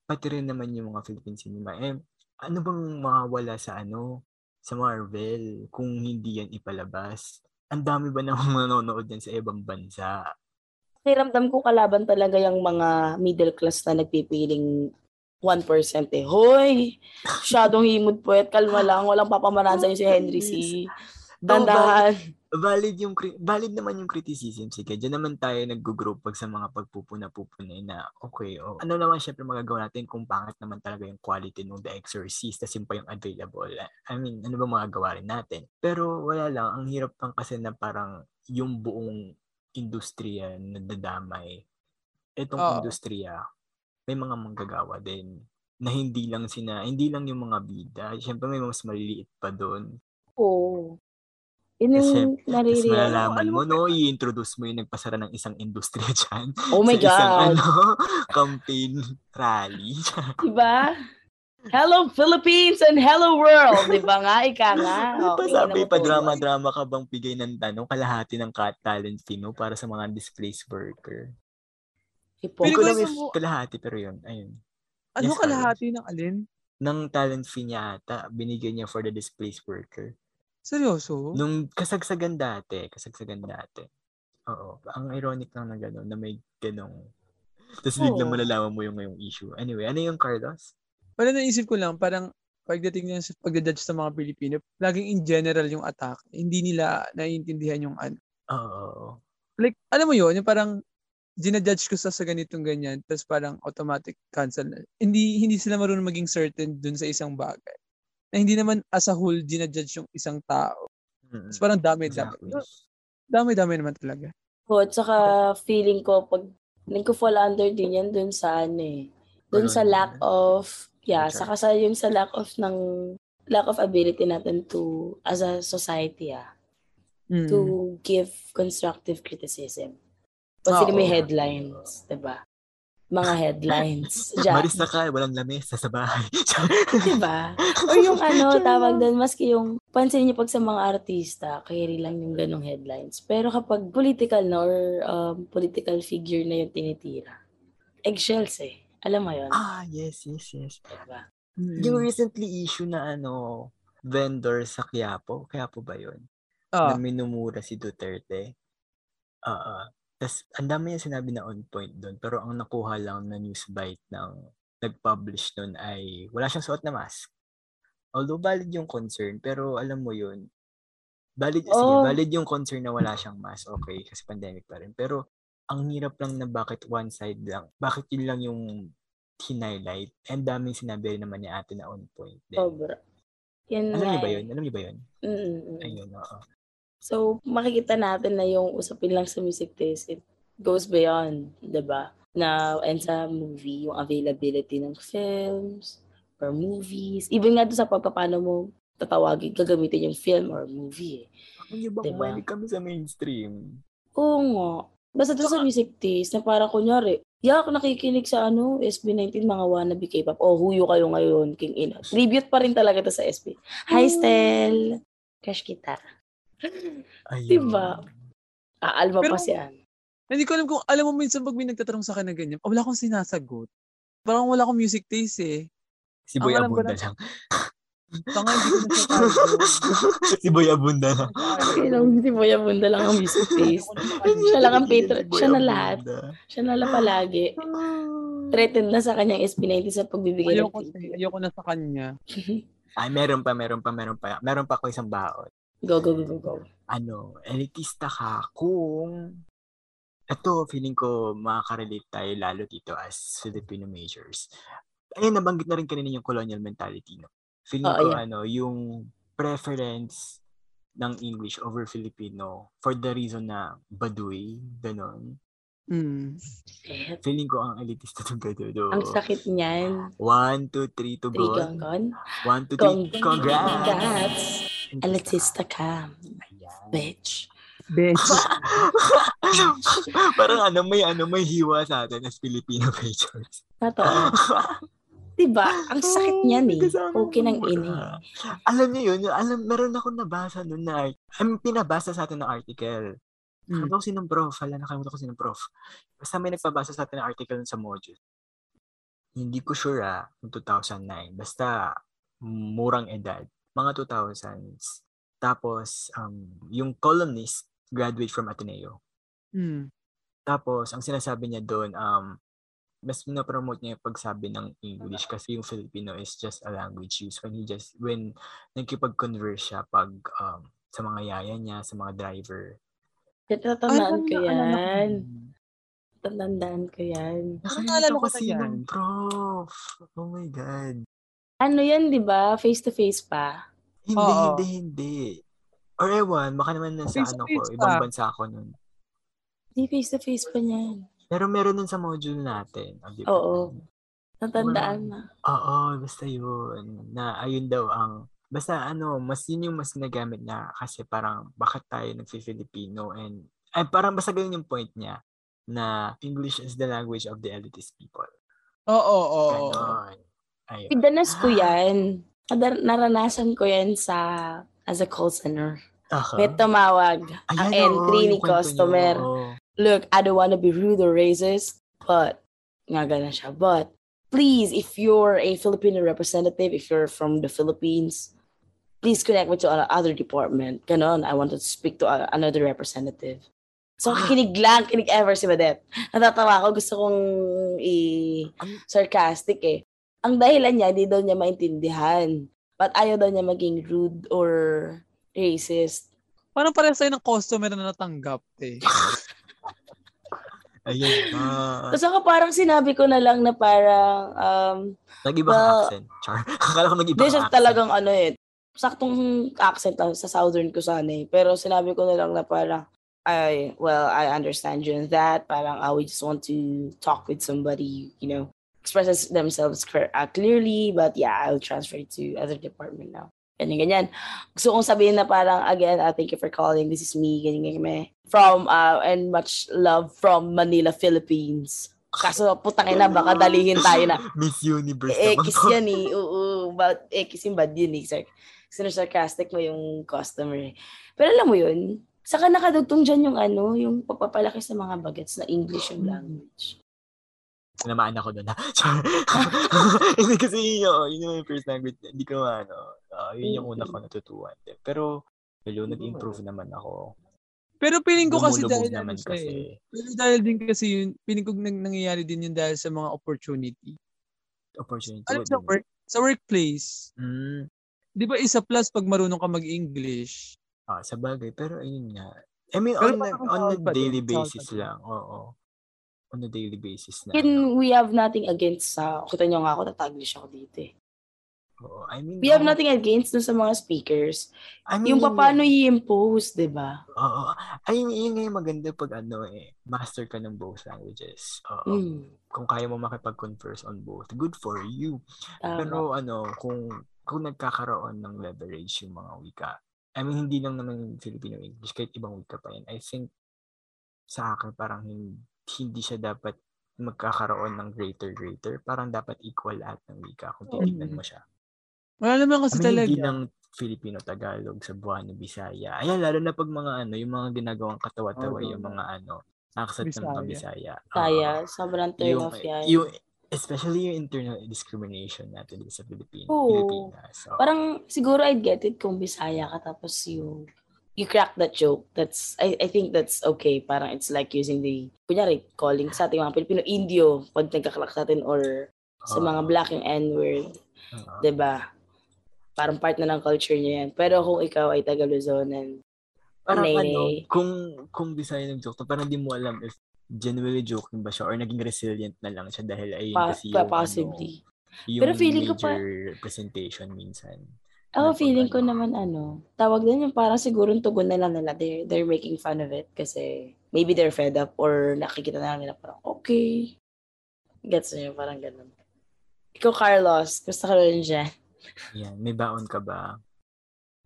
Pati rin naman yung mga Philippine cinema. Eh, ano bang mawawala sa ano, sa Marvel kung hindi yan ipalabas? Ang dami ba namang manonood yan sa ibang bansa? Kiramdam ko kalaban talaga yung mga middle class na nagpipiling 1% eh. Hoy! Masyadong himod po kalma lang. Walang papamaran sa'yo si Henry C. Dandahan. valid yung valid naman yung criticism sige diyan naman tayo nag-group pag sa mga pagpupuna-pupuna na okay oh ano naman syempre magagawa natin kung pangit naman talaga yung quality ng The Exorcist kasi yun pa yung available I mean ano ba magagawa rin natin pero wala lang ang hirap lang kasi na parang yung buong industriya nadadamay itong Oo. industriya may mga manggagawa din na hindi lang sina hindi lang yung mga bida syempre may mas maliliit pa doon Oo. Yun Kasi, yung Tapos malalaman mo, no, i-introduce mo yung nagpasara ng isang industriya dyan. Oh my sa isang, God. ano, campaign rally. Diba? Hello Philippines and hello world. Diba nga? Ika nga. Ano pa sabi, pa drama-drama ka bang bigay ng tanong kalahati ng cat talent fee mo para sa mga displaced worker? Hipo. Hindi ko alam if kalahati, pero yun, ayun. Ano Yes, kalahati ng alin? Ng talent fee niya ata, binigay niya for the displaced worker. Seryoso? Nung kasagsagan dati, kasagsagan dati. Oo. Ang ironic lang na gano'n, na may ganong... Tapos biglang Oo. malalaman mo yung ngayong issue. Anyway, ano yung Carlos? Wala naisip ko lang, parang pagdating niya sa pagdadjudge sa mga Pilipino, laging in general yung attack. Hindi nila naiintindihan yung ano. Oo. Like, alam mo yun, yung parang ginajudge ko sa, sa ganitong ganyan, tapos parang automatic cancel na. Hindi, hindi sila marunong maging certain dun sa isang bagay. Na hindi naman as a whole ginajudge yung isang tao. Mm-mm. Tapos parang dami-dami. Exactly. Dami-dami naman talaga. Oh, at saka feeling ko pag feeling ko fall under din yan dun sa ano eh. Dun sa lack of yeah, Culture. saka sa yung sa lack of ng lack of ability natin to as a society ah Mm. to give constructive criticism. Kasi Oo. may headlines, 'di ba? Mga headlines. Diyan. Marisa ka, walang lamesa sa bahay. Diba? Or yung ano, tawag doon, maski yung, pansin niyo pag sa mga artista, carry lang yung ganong headlines. Pero kapag political na or um, political figure na yung tinitira, eggshells eh. Alam mo yun? ah, yes, yes, yes. Diba? Mm. Yung recently issue na ano, vendor sa Quiapo, Quiapo ba yun? Ah, Na minumura si Duterte. Oo. Tapos, ang dami yung sinabi na on point doon. Pero ang nakuha lang na news bite ng nag-publish doon ay wala siyang suot na mask. Although valid yung concern, pero alam mo yun, valid, sige, Oh. valid yung concern na wala siyang mask, okay, kasi pandemic pa rin. Pero, ang hirap lang na bakit one side lang, bakit yun lang yung hinighlight. And daming sinabi rin naman ni ate na on point. Din. Sobra. Yan Alam nga niyo ba eh. yun? Alam niyo ba yun? Mm, mm, mm. Ayun, oo. So, makikita natin na yung usapin lang sa music taste, it goes beyond, 'di ba? Na, and sa movie, yung availability ng films or movies. Even nga doon sa pagpapano mo tatawagin, gagamitin yung film or movie. eh. Ano niyo ba Diba? kami sa mainstream? Oo nga. Basta doon sa music taste, na parang kunyari, Yak, nakikinig sa ano, SB19, mga wannabe K-pop. O, huyo kayo ngayon, King Ina. Tribute pa rin talaga to sa SB. Hi, Stel! Crush kita. Ayun. Diba? Aalma Pero- pa si Ann. Hindi ko alam kung, alam mo minsan pag may nagtatanong sa akin na ganyan, wala akong sinasagot. Parang wala akong music taste eh. Si Boy Ang Abunda lang- lang. Tanga, hindi ko na siya si Boy Abunda lang. Kailang si Boya Bunda lang ang music taste. Siya lang ang patron. Si Boy Siya na lahat. Abunda. Siya na lang palagi. Threatened na sa kanyang SB19 sa pagbibigay ng Ayoko, tip. ayoko na sa kanya. Ay, meron pa, meron pa, meron pa. Meron pa ako isang baon. Go, go, go, go, go. Ano, elitista ka kung... Ito, feeling ko makaka-relate tayo lalo dito as Filipino majors. Ayun, nabanggit na rin kanina yung colonial mentality. No? Feeling Oo, ko, yeah. ano, yung preference ng English over Filipino for the reason na baduy, ganon. Hmm. Shit. Feeling ko ang elitista ng gadudo. Ang sakit niyan. One, two, three, to go. Trigongon. One, two, three, congrats! Congrats. Elitista ka, Ayan. bitch. Bitch. Parang ano, may ano, may hiwa sa atin as Filipino majors. Totoo. diba? Ang sakit niyan eh. Okay ng na. Alam niyo yun, yung- alam, meron ako nabasa nun na, I mean, pinabasa sa atin ng article. Hmm. Nakalimutan ko sinong prof, wala nakalimutan ko sinong prof. Basta may nagpabasa sa atin ng article sa module. Hindi ko sure ah, yung 2009. Basta, murang edad. Mga 2000s. Tapos, um, yung columnist, graduate from Ateneo. Hmm. Tapos, ang sinasabi niya doon, um, mas pinopromote niya yung pagsabi ng English kasi yung Filipino is just a language used when he just, when nagkipag-converse siya pag um, sa mga yaya niya, sa mga driver. Tatandaan ko ko yan. Tatandaan ko yan. Naalala ko ko na si yan. prof. Oh my God. Ano yan, di ba? Face-to-face pa. Hindi, Oo. hindi, hindi. Or ewan, baka naman nasa ano ko, face ibang pa. bansa ako nun. Di face-to-face pa niyan. Pero meron nun sa module natin. Oh, di ba? Oo. Tatandaan na. Oo, basta yun. Na ayun daw ang, basta ano, mas yun yung mas ginagamit niya kasi parang bakit tayo nagfi-Filipino and, ay parang basta ganun yung point niya na English is the language of the elitist people. Oo, oo, oo. Ayun. Pidanas ko yan. Naranasan ko yan sa as a call center. Aha. May tumawag. Ayan, ang entry ni customer. oo. Look, I don't want to be rude or racist, but, nga ganun siya. But, please, if you're a Filipino representative, if you're from the Philippines, please connect me to ano- other department. Ganon, I want to speak to uh, another representative. So, kinig lang, kinig ever si Badet. Natatawa ako, gusto kong i-sarcastic eh. Ang dahilan niya, hindi daw niya maintindihan. But ayaw daw niya maging rude or racist. Parang parehas tayo ng customer na natanggap eh. Ayun na. Tapos ako parang sinabi ko na lang na parang, um, Nag-iba kang Well, accent. Char. Akala ko nag-iba Hindi kang accent. talagang ano eh. Saktong accent lang sa southern ko sana eh. Pero sinabi ko na lang na parang, I, well, I understand you in that. Parang, I we just want to talk with somebody, you know, expresses themselves uh, clearly. But yeah, I'll transfer it to other department now. Ganyan, ganyan. Gusto kong sabihin na parang, again, uh, thank you for calling. This is me, ganyan, ganyan. ganyan. From, uh, and much love from Manila, Philippines. Kaso, putang ina, baka dalihin tayo na. Miss Universe Eh, naman kiss to. yan eh. Oo, but eh, kiss yung bad yun eh. Sar- sarcastic mo yung customer eh. Pero alam mo yun, saka nakadugtong dyan yung ano, yung pagpapalaki sa mga bagets na English yung language. Namaan ako doon. Kasi yun, yun yung first language. Hindi ko ano, ah, yun yung una ko natutuwan. Pero, hello, nag-improve naman ako. Pero feeling ko kasi dahil naman ano eh. kasi. Pero dahil din kasi yun, feeling ko nang, nangyayari din yun dahil sa mga opportunity. Opportunity. Alam what sa work, sa workplace? Mm, di ba isa plus pag marunong ka mag-English? ah, sa bagay. Pero ayun nga. I mean, Pero on, a, parang on a daily basis lang. Oo. On a daily basis na. Yun, we have nothing against sa, kita nyo nga ako, tataglish ako dito eh. Oo. I mean, We have nothing against dun sa mga speakers. I mean, Yung yun paano i-impose, di ba? Oo. Ay, yun, nga yung maganda pag ano eh, master ka ng both languages. Oo. Mm, Kung kaya mo makipag-converse on both, good for you. tama. Pero ano, kung kung nagkakaroon ng leverage yung mga wika, I mean, hindi lang naman Filipino English, kahit ibang wika pa yan, I think sa akin parang hindi, hindi siya dapat magkakaroon ng greater greater, parang dapat equal lahat ng wika kung titignan mo siya. Wala naman kasi I mean, talaga. hindi lang Filipino, Tagalog, Cebuano, Bisaya. Ayan, lalo na pag mga ano, yung mga ginagawang katawa-tawa, Oo. yung mga ano, accent ng mga Bisaya. Bisaya. Kaya, sobrang turn yung, off yan. yung, especially yung internal discrimination natin sa Pilipinas. Oo. Pilipinas. So, Parang siguro I'd get it kung Bisaya ka tapos you you crack that joke. That's I I think that's okay. Parang it's like using the kunyari calling sa ating mga Pilipino Indio pag nagkaklak sa atin or sa mga black yung N-word, oo. 'di ba? Parang part na ng culture niya yan. Pero kung ikaw ay taga Luzonan, parang Nay, ano, kung, kung Bisaya nag-joke to, parang di mo alam if genuinely joking ba siya or naging resilient na lang siya dahil ayun pa, kasi pa- yung, possibly. ano, yung Pero feeling ko pa- representation minsan. Ako na feeling ko naman ano, tawag din yung parang siguro tugon na lang nila. They're, they're making fun of it kasi maybe they're fed up or nakikita na lang nila parang okay. Gets nyo, parang ganun. Ikaw, Carlos, gusto ka rin dyan. Yan, may baon ka ba?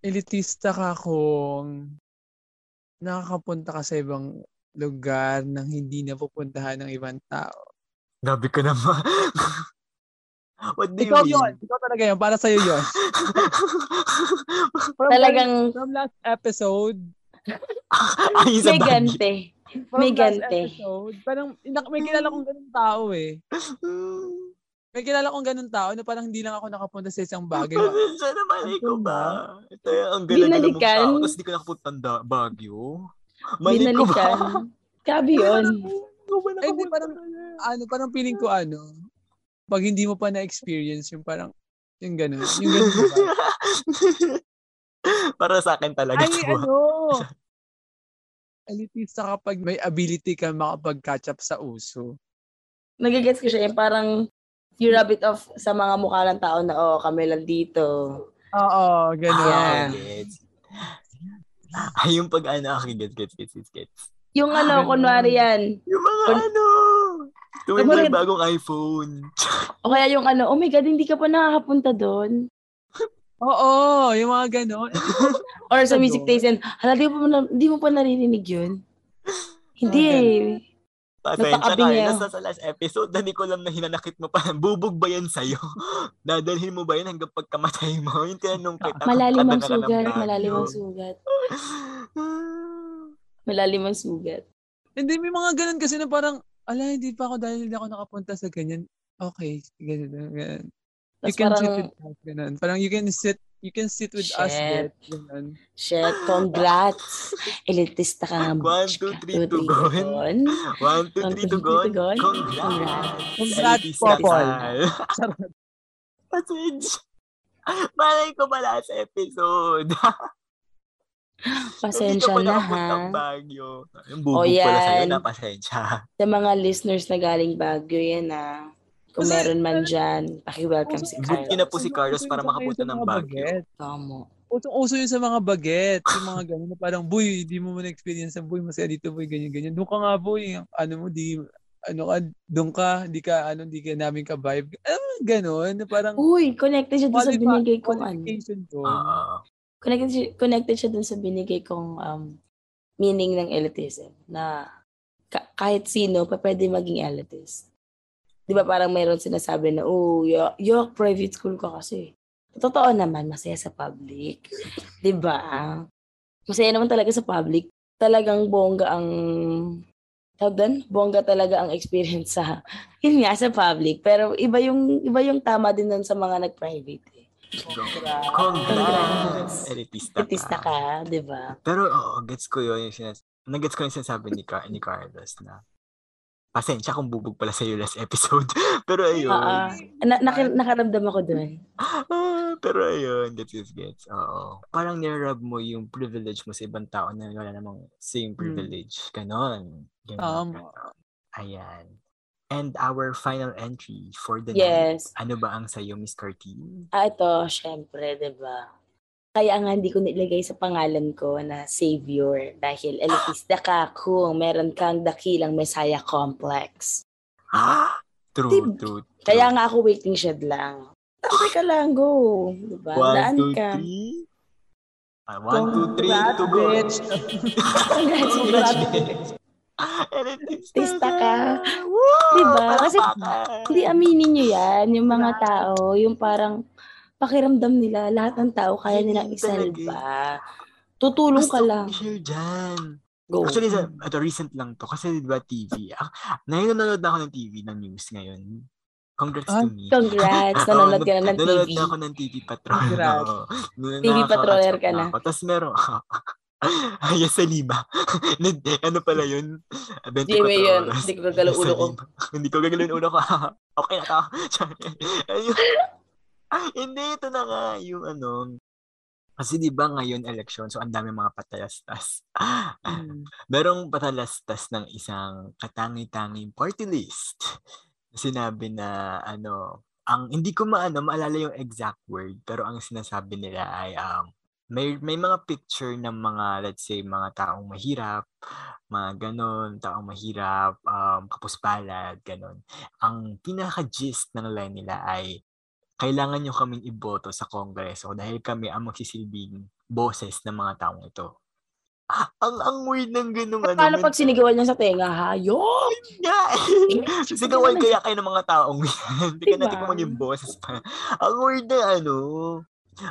elitista ka kung nakakapunta ka sa ibang lugar nang hindi napupuntahan ng ibang tao. Gabi ka naman. What do you Ikaw mean? yun. Ikaw talaga yun. Para sa'yo yun. From Talagang From last episode. Ay, sa may Baguio. gante. From May last gante. episode. Parang inak- may kilala kong ganun tao eh. May kilala kong ganun tao na parang hindi lang ako nakapunta sa isang bagay. Pasensya na mali ko ba? Ito yung ang gala-gala mong Binalikan. tao, tapos di ka nakapunta ng da- Baguio. Mali ko ba? Binalikan. Grabe yun. Eh, di parang, ano, parang feeling ko ano, pag hindi mo pa na-experience yung parang, yung ganun. Yung ganun ba? Para sa akin talaga. Ay, to. ano? Elitista kapag may ability ka makapag-catch up sa uso. Nagigets ko siya. Yung parang you rub it off sa mga mukha ng tao na, oh, kami lang dito. Oo, ganun. Yeah. Ah, gets. Ay, yung pag ano, okay, gets, gets, gets, gets, gets. Yung ano, Ganun. kunwari yan. Yung mga Kun- ano, tuwing Bakit? may bagong iPhone. O kaya yung ano, oh my God, hindi ka pa nakakapunta doon. Oo, yung mga ganun. Or sa music yan, hala, di mo, pa na- di mo pa naririnig yun. Hindi Ah, eh. Pasensya ka, eh, nasa sa last episode, na di ko alam na hinanakit mo pa. Bubog ba yan sa'yo? Dadalhin mo ba yan hanggang pagkamatay mo? Yung tinanong kita. kung Malalim ang sugat, malalim ang sugat. Malalim ang sugat. Hindi, may mga ganun kasi na parang, ala, hindi pa ako dahil hindi ako nakapunta sa ganyan. Okay, ganun, ganun. You can parang, sit with us, ganun. Parang you can sit, you can sit with us, Shit. bit. Ganun. shit, congrats. Elitista ka nga. One, two, three, Two, to three, go. gon. One, two, three, two, to go. three, to go. Congrats. Congrats, Popol. Pasensya. Malay ko pala sa episode. Pasensya pa na ha. Baguio. Yung bubog O, pala sa'yo yan. na pasensya. Sa mga listeners na galing Baguio yan ah. Kung Kasi, meron man dyan, paki-welcome si Good Carlos. na po si Carlos para makapunta ng Baguio. Tama. Usong-uso yun sa mga baget. Yung mga ganun na parang, boy, di mo mo na-experience ang boy, masaya dito, boy, ganyan-ganyan. Doon ka nga, boy. Ano mo, di, ano ka, doon ka, di ka, ano, di ka namin ka-vibe. Ano, ganun. na Parang, Uy, connected siya dun sa binigay kong ano. qualification doon. Oo. Connected, connected siya dun sa binigay kong um, meaning ng elitism. Na ka- kahit sino pa pwede maging elitist. Di ba parang mayroon sinasabi na, oh, yuck, private school ka kasi. Totoo naman, masaya sa public. Di ba? Masaya naman talaga sa public. Talagang bongga ang tawag doon? Bongga talaga ang experience sa yun nga sa public. Pero iba yung iba yung tama din nun sa mga nag-private. Congrats! Elitista, Artista ka, di ba? Pero oo, gets ko yun yung sinas... Nag-gets ko yung sinasabi ni, Car- ni Carlos na pasensya kung bubog pala sa last episode. Pero ayun. Oo. Na, naki- nakaramdam ako doon. Ah, pero ayun, gets, gets, gets. Oo. Parang nirab mo yung privilege mo sa ibang tao na wala namang same privilege. Ganon. Ganon. Ganon. Ayan. And our final entry for the night. Yes. Ano ba ang sayo, Miss Cartine? Ah, ito, syempre, di ba? Kaya nga hindi ko nilagay sa pangalan ko na savior dahil elitista ka kung meron kang dakilang messiah complex. Ah! True, Tib- true, true. Kaya nga ako waiting shed lang. Okay ka lang, go. Diba? One, Daan two, ka. three. Ah, one, two, three, to go. bitch. Congrats, Congrats, bitch. bitch. Elitista Tista ka. Woo! Diba? Kasi. Hindi aminin nyo yan, yung mga tao, yung parang pakiramdam nila, lahat ng tao kaya nilang talaga isalba. Tutulong ka Gusto lang. ko i-share dyan. Go. Actually, sa, ito, recent lang to. Kasi di ba TV? Ah, nanonood na ako ng TV, ng news ngayon. Congrats Ah, to me. Congrats, Oo, nanonood ka na ng nanonood TV. na ako ng TV Patrol. Congrats. Nanonood TV Patroller ka na. Tapos meron, Ayos sa lima. ano pala yun? 24 GMA yun. oras. Hindi ko gagalaw ulo ko. Hindi ko gagalaw ulo ko. okay na to. Ayun. Hindi, ito na nga yung ano. Kasi di ba ngayon election, so ang dami mga patalastas. Mm. Merong patalastas ng isang katangi-tanging party list. Sinabi na ano, ang hindi ko maano maalala yung exact word, pero ang sinasabi nila ay um, may may mga picture ng mga let's say mga taong mahirap, mga ganon, taong mahirap, um, kapuspalad, ganon. Ang pinaka-gist ng line nila ay kailangan nyo kaming iboto sa kongreso dahil kami ang magsisilbing boses ng mga taong ito. Ah, ang ang weird ng ganung ano. Paano pag sinigawan niya sa tenga, hayop? nga. Sigawan kaya kayo ng mga taong yan. Hindi ka natin Diba? kung maging boses pa. Ang weird na ano,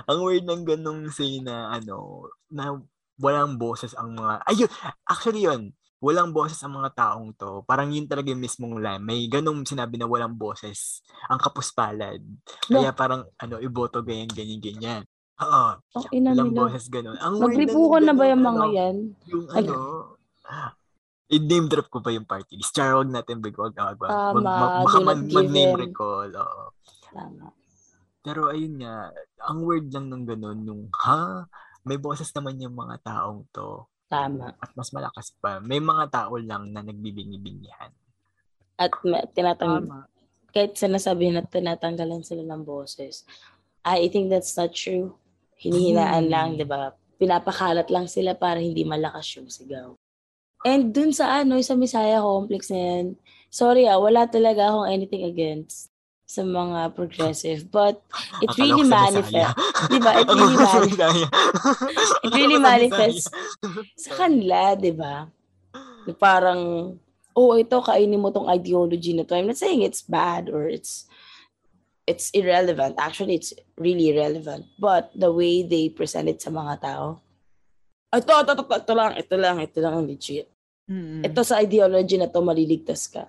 ang weird ng ganong say na ano, na walang boses ang mga, ayun, actually yun, walang boses ang mga taong to. Parang yun talaga yung mismong line. May ganong sinabi na walang boses ang kapuspalad. Kaya parang, ano, iboto ganyan, ganyan, ganyan. Oo, Ang ina walang nila. boses ganon. Ang Magripukan na ba yung mga ano, yan? yung Ano? ano, i-name drop ko pa yung party list. Char, wag natin big wag wag wag. Tama, Wag- mag- Baka give mag-name recall. Oo. Tama. Pero ayun nga, ang weird lang ng ganun nung, ha? May boses naman yung mga taong to. Tama. At mas malakas pa. May mga tao lang na nagbibingi-bingihan. At tinatang Tama. kahit sinasabi na tinatanggalan sila ng boses. I think that's not true. Hinihinaan Hmm. lang, di ba? Pinapakalat lang sila para hindi malakas yung sigaw. And dun sa ano, sa Misaya complex na yan, sorry ah, wala talaga akong anything against sa mga progressive. But it Akala really ko sa manifest. Bisaya. Di ba? It really sa manifest. Bisaya. It really manifests sa kanila, di ba? Parang, oh, ito, kainin mo tong ideology na to. I'm not saying it's bad or it's it's irrelevant. Actually, it's really irrelevant. But the way they present it sa mga tao, ito, ito, ito, ito lang, ito lang, ito lang ang legit. Mm-mm. Ito sa ideology na to, maliligtas ka.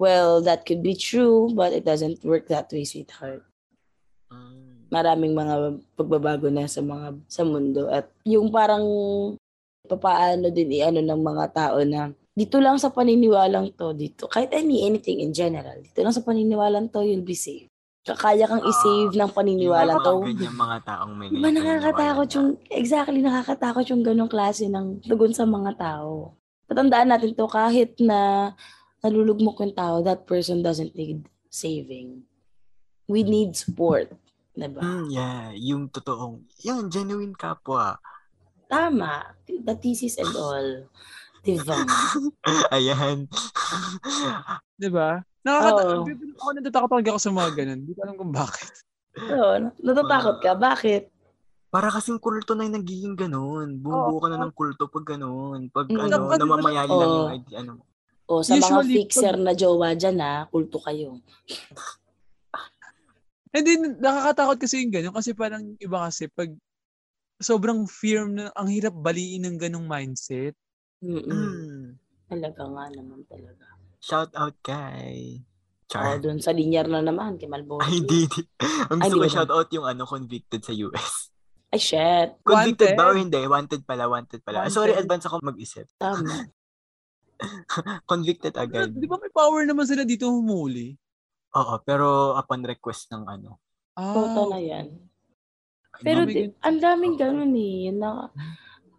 Well, that could be true, but it doesn't work that way, sweetheart. Mm. maraming mga pagbabago na sa mga sa mundo at yung parang papaano din i-ano ng mga tao na dito lang sa paniniwalang to dito kahit any anything in general dito lang sa paniniwalang to you'll be safe kakaya kang i-save ng paniniwalang Yung mga to ganyan mga taong may Diba nakakatakot paniniwala yung, exactly, nakakatakot yung ganong klase ng tugon sa mga tao. Tatandaan natin to kahit na nalulugmok yung tao, that person doesn't need saving. We need support. Diba? Mm, yeah, yung totoong, yung genuine kapwa. Tama. The thesis and all. Diba? Ayan. Di ba? Nakakata- Oo. ako natatakot ako sa mga ganun. Hindi ko alam kung bakit. Oo, natatakot ka. Bakit? Para kasing kulto na yung nagiging ganun. Bumubuo ka na ng kulto pag ganun. Pag Mm. ano, namamayali lang yung. Ano. mo. O sa mga Usually, fixer na jowa dyan ha, kulto kayo. Hindi, nakakatakot kasi yung ganun. Kasi parang iba kasi pag sobrang fear na ang hirap baliin ng ganung mindset. Mm-mm. Mm. Talaga nga naman talaga. Shout out kay Char. doon sa linyar na naman, kay Malboro. Ay, di, di. Ang gusto ko shout out yung ano, convicted sa US. Ay, shit. Convicted Wanted. ba o hindi? Wanted pala, wanted pala. Ah, Sorry, Wanted. advance ako mag-isip. Tama. Convicted agad. Di ba may power naman sila dito humuli? Oo, pero upon request ng ano. Ah, Toto na yan. Ay, Pero di, ang daming ganun eh. Na,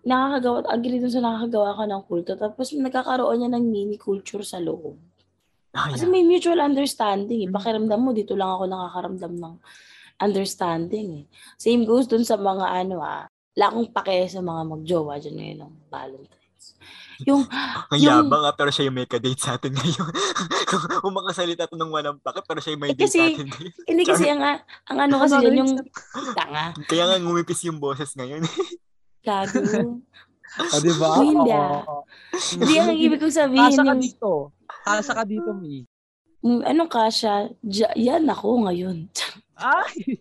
nakakagawa, agree dun sa nakakagawa ka ng kulto. Tapos nagkakaroon niya ng mini culture sa loob. Ah, Kasi yeah. may mutual understanding eh. Pakiramdam mo, dito lang ako nakakaramdam ng understanding eh. Same goes dun sa mga ano ah. Wala akong pake sa mga magjowa dyan ngayon ng Valentine's. Yung, Ang yung- yabang nga, pero siya yung may ka-date sa atin ngayon. Kung makasalita to ng walang bakit, pero siya yung may Eh, date kasi- sa atin ngayon. hindi kasi ang, ang ano kasi dyan, yung tanga. Kaya nga ngumipis yung boses ngayon. Gago. O, di ba? Uy, hindi ah. Hindi ang ibig kong sabihin Asa ka yung, dito. Asa ka dito, Mi. Mm, anong kasha? Ja- yan ako ngayon. Ay!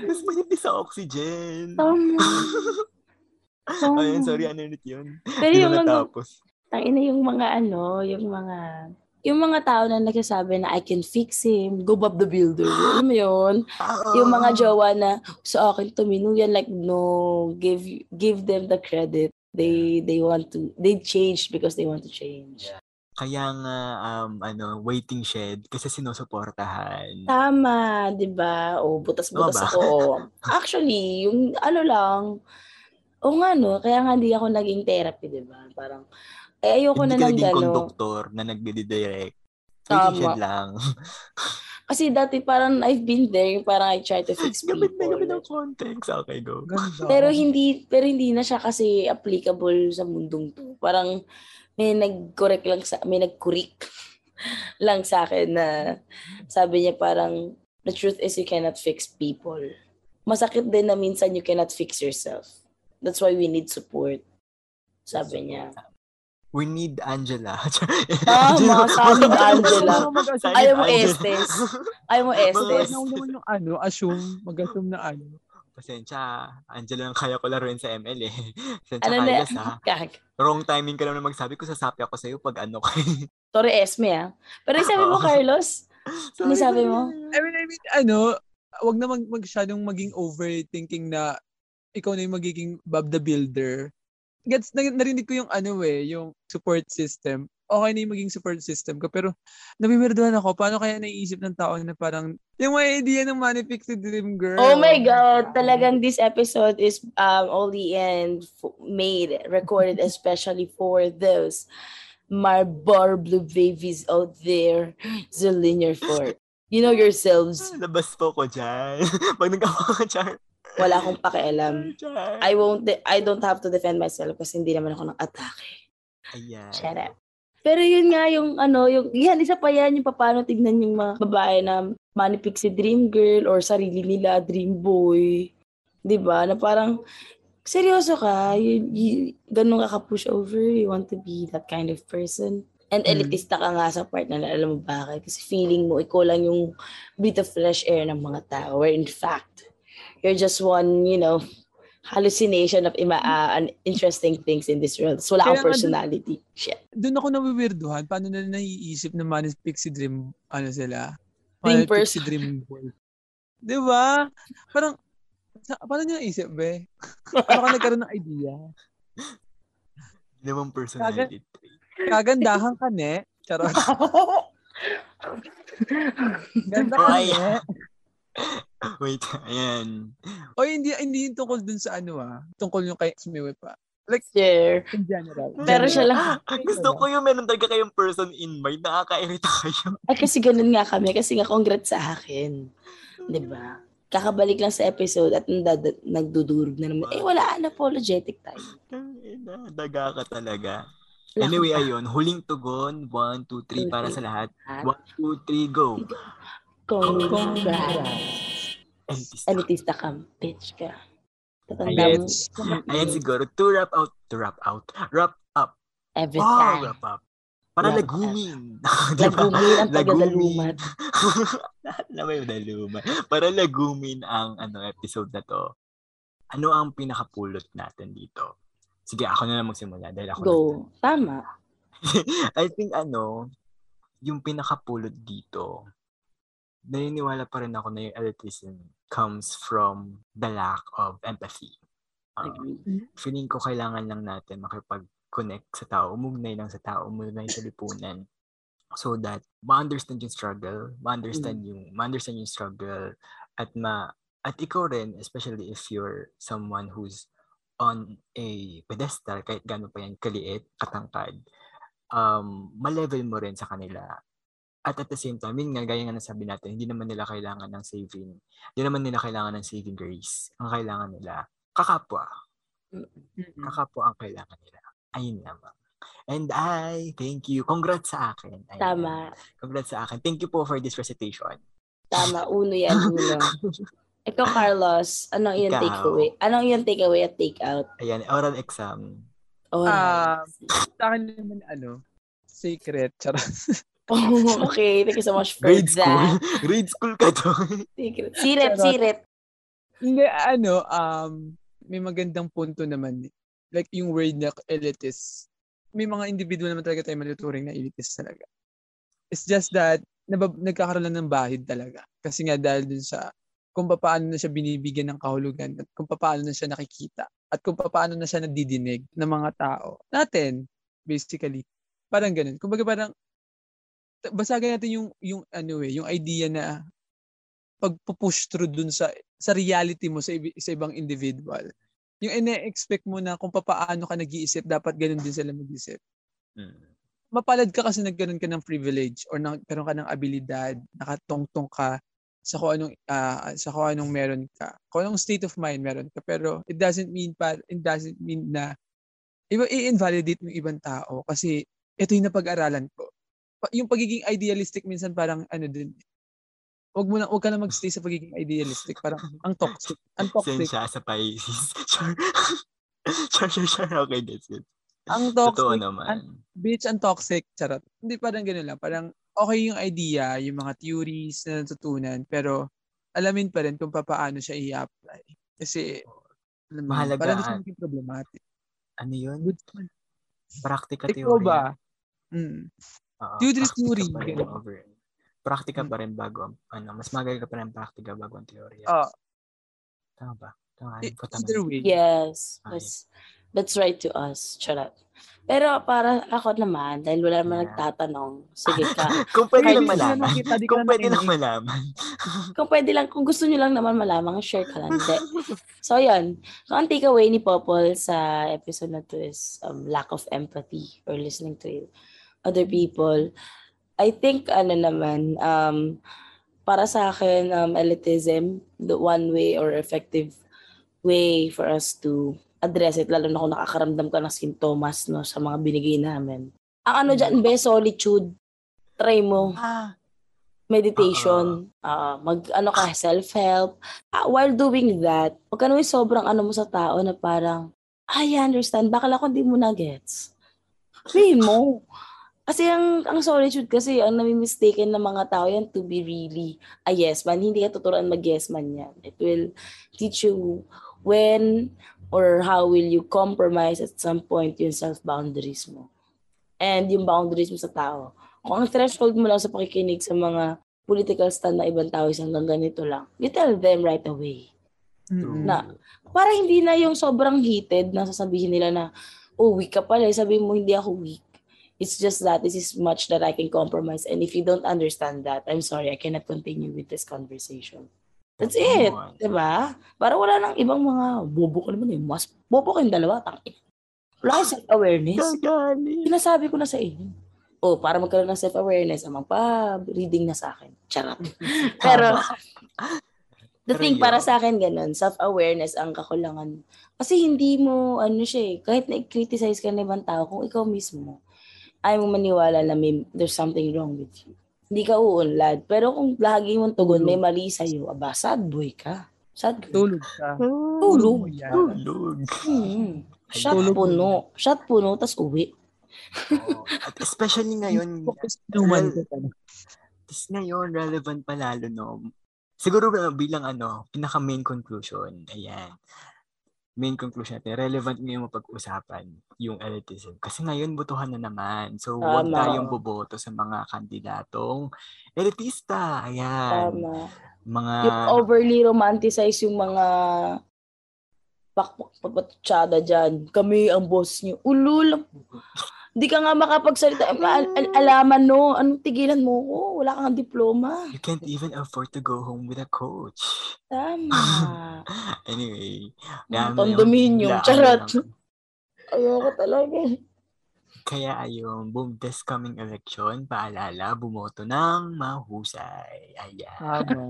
Mas manipis sa oxygen. Tama. Tama. Ayun, sorry, ano ulit yun? Pero yung mga, tangina yung mga ano, yung mga, yung mga tao na nagsasabi na I can fix him, go Bob the Builder. Alam mo yun? Yung mga jowa na sa akin tumino yan, like no, give give them the credit. They they want to, they change because they want to change. Kaya nga, um, ano, waiting shed kasi sinusuportahan. Tama, 'di ba? O butas-butas Tama ba? ako. Actually, yung ano lang, o nga no, kaya nga hindi ako naging therapy, 'di ba? Parang eh ayoko Hindi na ka ng naging gano'n. conductor na nagdidirect. Tama. lang. Kasi dati parang I've been there, yung parang I try to fix Gamit na gamit ng people. context. Okay, go. Ganda. Pero hindi pero hindi na siya kasi applicable sa mundong to. Parang may nag-correct lang sa may nag-correct lang sa akin na sabi niya parang the truth is you cannot fix people. Masakit din na minsan you cannot fix yourself. That's why we need support. Sabi niya. We need Angela. Tama, solid Angela. Solid Ayaw mo Angela. Estes. Ayaw mo Estes. Huwag naman yung ano, assume, mag-assume na ano. Pasensya, Angela lang kaya ko laruin sa ML eh. Pasensya Ano na? Ha. Kag. Wrong timing ka lang na magsabi ko, sasapi ako sa'yo pag ano ka. Sorry, Esme ah. Pero yung sabi mo. Carlos, ano sabi mo? I mean, I mean, ano, wag na mag masyadong maging overthinking na ikaw na yung magiging Bob the Builder. Gets, na, narinig ko yung ano eh, yung support system. Okay na yung maging support system ko. Pero, nabimirduhan ako, paano kaya naiisip ng tao na parang, yung may idea ng Manifest Dream Girl. Oh my God, talagang this episode is um, only and f- made, recorded especially for those Marbar Blue babies out there, the linear fort. You know yourselves, Labas po ko dyan. pag nag-awa ka dyan. Wala akong pakialam. I won't, de- I don't have to defend myself kasi hindi naman ako ng atake. Ayan. Shut up. Pero yun nga yung ano, yung, yan, isa pa yan yung paano tignan yung mga babae na manipik si dream girl or sarili nila dream boy. 'Di ba Na parang, seryoso ka, you, you, ganun ka ka-push over, you want to be that kind of person. And Mm. elitista ka nga sa part na alam mo bakit. Kasi feeling mo, ikaw lang yung breath of fresh air ng mga tao. Where in fact, you're just one, you know, hallucination of ima- uh, an interesting things in this world. So, wala kang nga dun- personality. Shit. Doon ako nawiwirduhan. Paano na naiisip na Manifest Dream, ano sila? Dream person. Dream Boy. Di ba? Parang, sa, paano nyo naisip, be? Paano ka nagkaroon ng idea? Hindi naman personality. Kagandahan ka, ne? Charot. Ganda ka, ne? Wait, ayan. O hindi, hindi yung tungkol dun sa ano ah. Tungkol yung kay Smiwe pa. Like, Sure. in general. Pero siya lang. Gusto ko yung meron talaga kayong person in mind. Nakakairita kayo. Ay, kasi ganun nga kami. Kasi nga, congrats sa akin. Di ba? Kakabalik lang sa episode at nagdad- nagdudurog na naman. Eh, wala. Unapologetic tayo. Daga ka talaga. Anyway, ayun. Huling tugon. One, two, three para sa lahat. lahat. One, two, three, go. Congrats. Elitista. Elitista ka. Bitch ka. Tatanda mo. Ayan, ayan siguro. To wrap out. To wrap out. Wrap up. Every Oh, time. wrap up. Para lagumin. Lagumin ang. Lahat na may daluman. Para lagumin ang ano episode na to. Ano ang pinakapulot natin dito? Sige, ako na lang magsimula dahil ako Go. nagtanong. Tama. I think ano, yung pinakapulot dito, naniniwala pa rin ako na yung elitism comes from the lack of empathy. Uh, Agree. feeling ko kailangan lang natin makipag-connect sa tao, umugnay lang sa tao, umugnay sa lipunan so that ma-understand yung struggle, ma-understand yung ma-understand yung struggle at ma at ikaw rin especially if you're someone who's on a pedestal kahit gaano pa yan kaliit, katangkad, um, ma-level mo rin sa kanila. At at the same time, yun nga, gaya nga nasabi natin, hindi naman nila kailangan ng saving. Hindi naman nila kailangan ng saving grace. Ang kailangan nila, kakapwa. Kakapwa ang kailangan nila. Ayun lamang. And I thank you. Congrats sa akin. Ayun. Tama. Congrats sa akin. Thank you po for this recitation. Tama. Uno yan. Uno. Ikaw, Carlos, anong iyong takeaway? Anong iyong takeaway at take out? Ayan, oral exam. Oh, Ah, sa akin naman, ano, secret. Charot. okay, thank you so much for Grade school. that. Grade school ka to. Secret. Sirit, Charot. sirit. Hindi, ano, um, may magandang punto naman. Like yung word na elitist. May mga individual naman talaga tayo matuturing na elitist talaga. It's just that, nabab- nagkakaroon lang ng bahid talaga. Kasi nga dahil dun sa kung paano na siya binibigyan ng kahulugan at kung paano na siya nakikita at kung paano na siya nadidinig ng mga tao. Natin, basically. Parang ganun. Kumbaga parang basagin natin yung yung ano eh, yung idea na pagpo-push through dun sa sa reality mo sa, sa ibang individual. Yung ine-expect mo na kung paano ka nag-iisip, dapat ganun din sila mag-isip. Mm. Mapalad ka kasi nagkaroon ka ng privilege or nagkaroon ka ng abilidad, nakatungtong ka sa kung anong ah, sa kung anong meron ka. Kung anong state of mind meron ka. Pero it doesn't mean pa it doesn't mean na i-invalidate yung ibang tao kasi ito yung napag-aralan ko. Yung pagiging idealistic minsan parang ano din. Wag mo na wag ka na magstay sa pagiging idealistic, parang ang toxic. Ang toxic. Sensya sa Pisces. sure. sure, sure, sure. Okay, that's it. Ang Totoo toxic. naman. ang- bitch ang toxic, charot. Hindi parang gano'n lang. Parang okay yung idea, yung mga theories na natutunan, pero alamin pa rin kung paano siya i-apply. Kasi, alam mo, Mahalaga parang siya maging problematic. Ano yun? Good naman. Practica Ikaw theory. ba? Mm. Oo, Theory, pa rin over. Practica Mm. pa rin bago, ang- ano, mas magaling ka pa rin practica bago ang teorya. Ah, Tama ba? Tama, e- ko tama. either way. Yes. Ay. That's, that's right to us. Charot. Pero para ako naman, dahil wala naman Yeah. nagtatanong, sige ka. Kung pwede lang malaman. nakita, Kung na pwede lang malaman. kung pwede lang, kung gusto nyo lang naman malaman, share ka lang. Hindi. So, yun. So, ang takeaway ni Popol sa episode na to is um, lack of empathy or listening to other people. I think, ano naman, um, para sa akin, um, elitism, the one way or effective way for us to address it, lalo na kung nakakaramdam ka ng sintomas no, sa mga binigay namin. Ang ano dyan, be, solitude. Try mo Ah, meditation, ah, mag ano ka self-help. Ah, while doing that, wag ka naman sobrang ano mo sa tao na parang I understand, bakala ko hindi mo na gets. Sabihin mo. Kasi ang, ang solitude kasi, ang nami-mistaken ng mga tao yan to be really a yes man. Hindi ka tuturuan mag-yes man yan. It will teach you when or how will you compromise at some point yung self-boundaries mo. And yung boundaries mo sa tao. Kung ang threshold mo lang sa pakikinig sa mga political stand na ibang tao is hanggang ganito lang, you tell them right away. Mm-mm. Na, para hindi na yung sobrang heated na sasabihin nila na, oh, weak ka pala. Sabihin mo, hindi ako weak. It's just that this is much that I can compromise. And if you don't understand that, I'm sorry, I cannot continue with this conversation. That's it. On. Diba? Para wala nang ibang mga bobo ka naman eh. Mas bobo kayong dalawa. Tangin. Wala kayong self-awareness. Sinasabi ko na sa inyo. Oh, para magkaroon ng self-awareness, amang pa, reading na sa akin. Charot. Pero, the thing para sa akin ganun, self-awareness ang kakulangan. Kasi hindi mo, ano siya eh, kahit na-criticize ka ng ibang tao, kung ikaw mismo, ayaw mo maniwala na may, there's something wrong with you. Hindi ka uunlad. Pero kung lagi mong tugon, may mali sa'yo, aba, sad boy ka. Sad girl. Tulog ka. Tulog. Tulog. Hmm. Shot Tulog. puno. Shot puno, tas uwi. Oo. At especially ngayon. Tapos ngayon, relevant pa lalo, no? Siguro uh, bilang ano, pinaka main conclusion, ayan. Main conclusion natin, relevant ngayon mapag-usapan yung elitism. Kasi ngayon, butuhan na naman. So, huwag Tama. tayong boboto sa mga kandidatong elitista. Ayan. Tama. Mga, Yung overly romanticize yung mga pakpakpapatsyada dyan. Kami ang boss niyo. Ulul. Hindi ka nga makapagsalita. Al- al- alaman no. Anong tigilan mo ko? Wala kang diploma. you can't even afford to go home with a coach. Tama. Anyway. Yan, Charot. Ayoko talaga. Kaya ayun, boom, this coming election, paalala, bumoto ng mahusay. Ayan. Tama.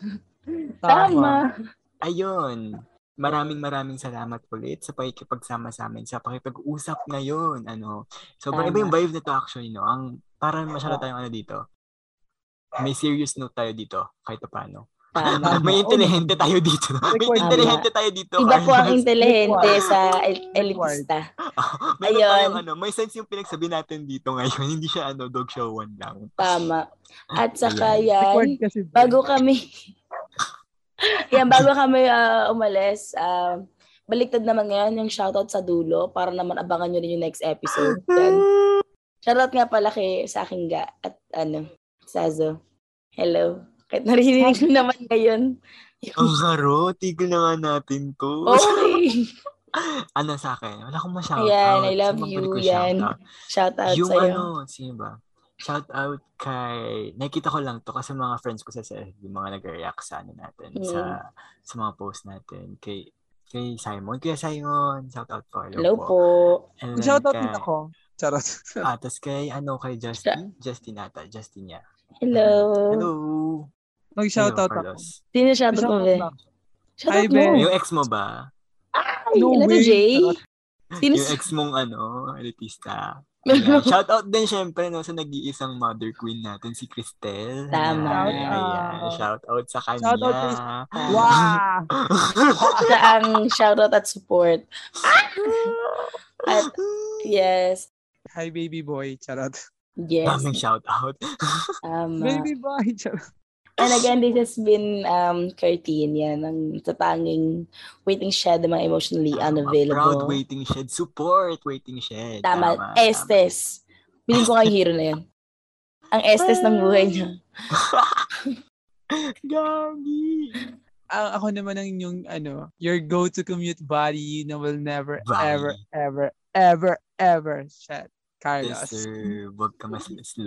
Tama. Ayun. Maraming maraming salamat ulit sa pakikipagsama sa amin sa pakipag-usap ngayon. Ano, sobrang iba yung vibe nito actually, no? Ang parang masyado tayong ano dito. May serious note tayo dito, kahit pa paano. Tama. May intelihente tayo dito. May intelihente tayo dito. Iba po ang intelihente sa el- elitista. Meron Ayun. tayong ano, may sense yung pinagsabi natin dito ngayon. Hindi siya ano, dog show one lang. Tama. At saka Record yan, kasi. bago kami, yan, bago kami ah, umalis, ah, baliktad naman ngayon yung shoutout sa dulo para naman abangan nyo rin yung next episode. Yan. Shoutout nga pala kay sa aking ga at ano, Sazo. Hello. Kahit narinig ko naman ngayon. Ang haro, tigil na nga natin to. Okay. ano sa akin? Wala akong ma-shoutout. Ayan, I love bang you, yan. shoutout? Shoutout Yung sa'yo. ano, sino ba? Shout out kay, nakita ko lang to kasi mga friends ko sa CFB, mga nag-react sa ano natin, Mm. sa sa mga post natin. Kay, kay Simon. Kaya Simon, shout out po. Hello po. And then Shoutout kay- din ako. Charot. Ah, tas kay, ano, kay Justin? Justin ata, Justin niya. Hello. Hello. Mag-shoutout Hello, ako. Carlos. Sino shoutout mo, be? lang. Shoutout Hi, mo. Yung ex mo ba? Ay, No ano way. Jay? Sino Yung ex mong ano, elitista. Ayan. Shout out din syempre no, sa nag-iisang mother queen natin, si Cristel. Tama. Ayan, shout out sa kanya. Shout out, Cristel. Wow! Siya ang shoutout at support. At yes, Hi, baby boy. Charot. yes. Daming shout out. Um, Baby boy. Charot. And again, this has been um, Curtin, yan, ang tatanging waiting shed na mga emotionally Proud unavailable. waiting shed. Support waiting shed. Tama, Estes. Biling ko yung hero na yun. Ang Estes ng buhay niya. Gagi. Ang ako naman ang inyong, ano, your go-to commute buddy na will never, Buddy. ever, ever, ever, ever shed. Yes, Carlos. sir. Huwag ka maslos.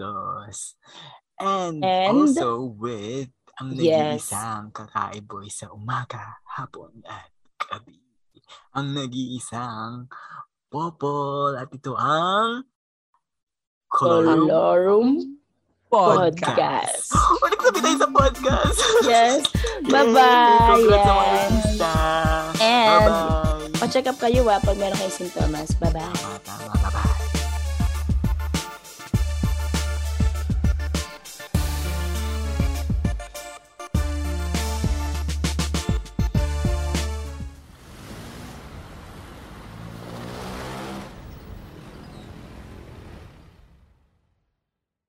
And, And- also with ang Yes. nag-iisang kakaiboy sa umaga, hapon at gabi. Ang nag-iisang popol at ito ang Colorum Colorum Podcast. Podcast. Ulit sabi tayo sa podcast. Yes. Bye-bye. Congrats sa mga. And- Bye-bye. Pa-check up kayo ah pag meron kayong sintomas. Bye-bye. Tama, tama.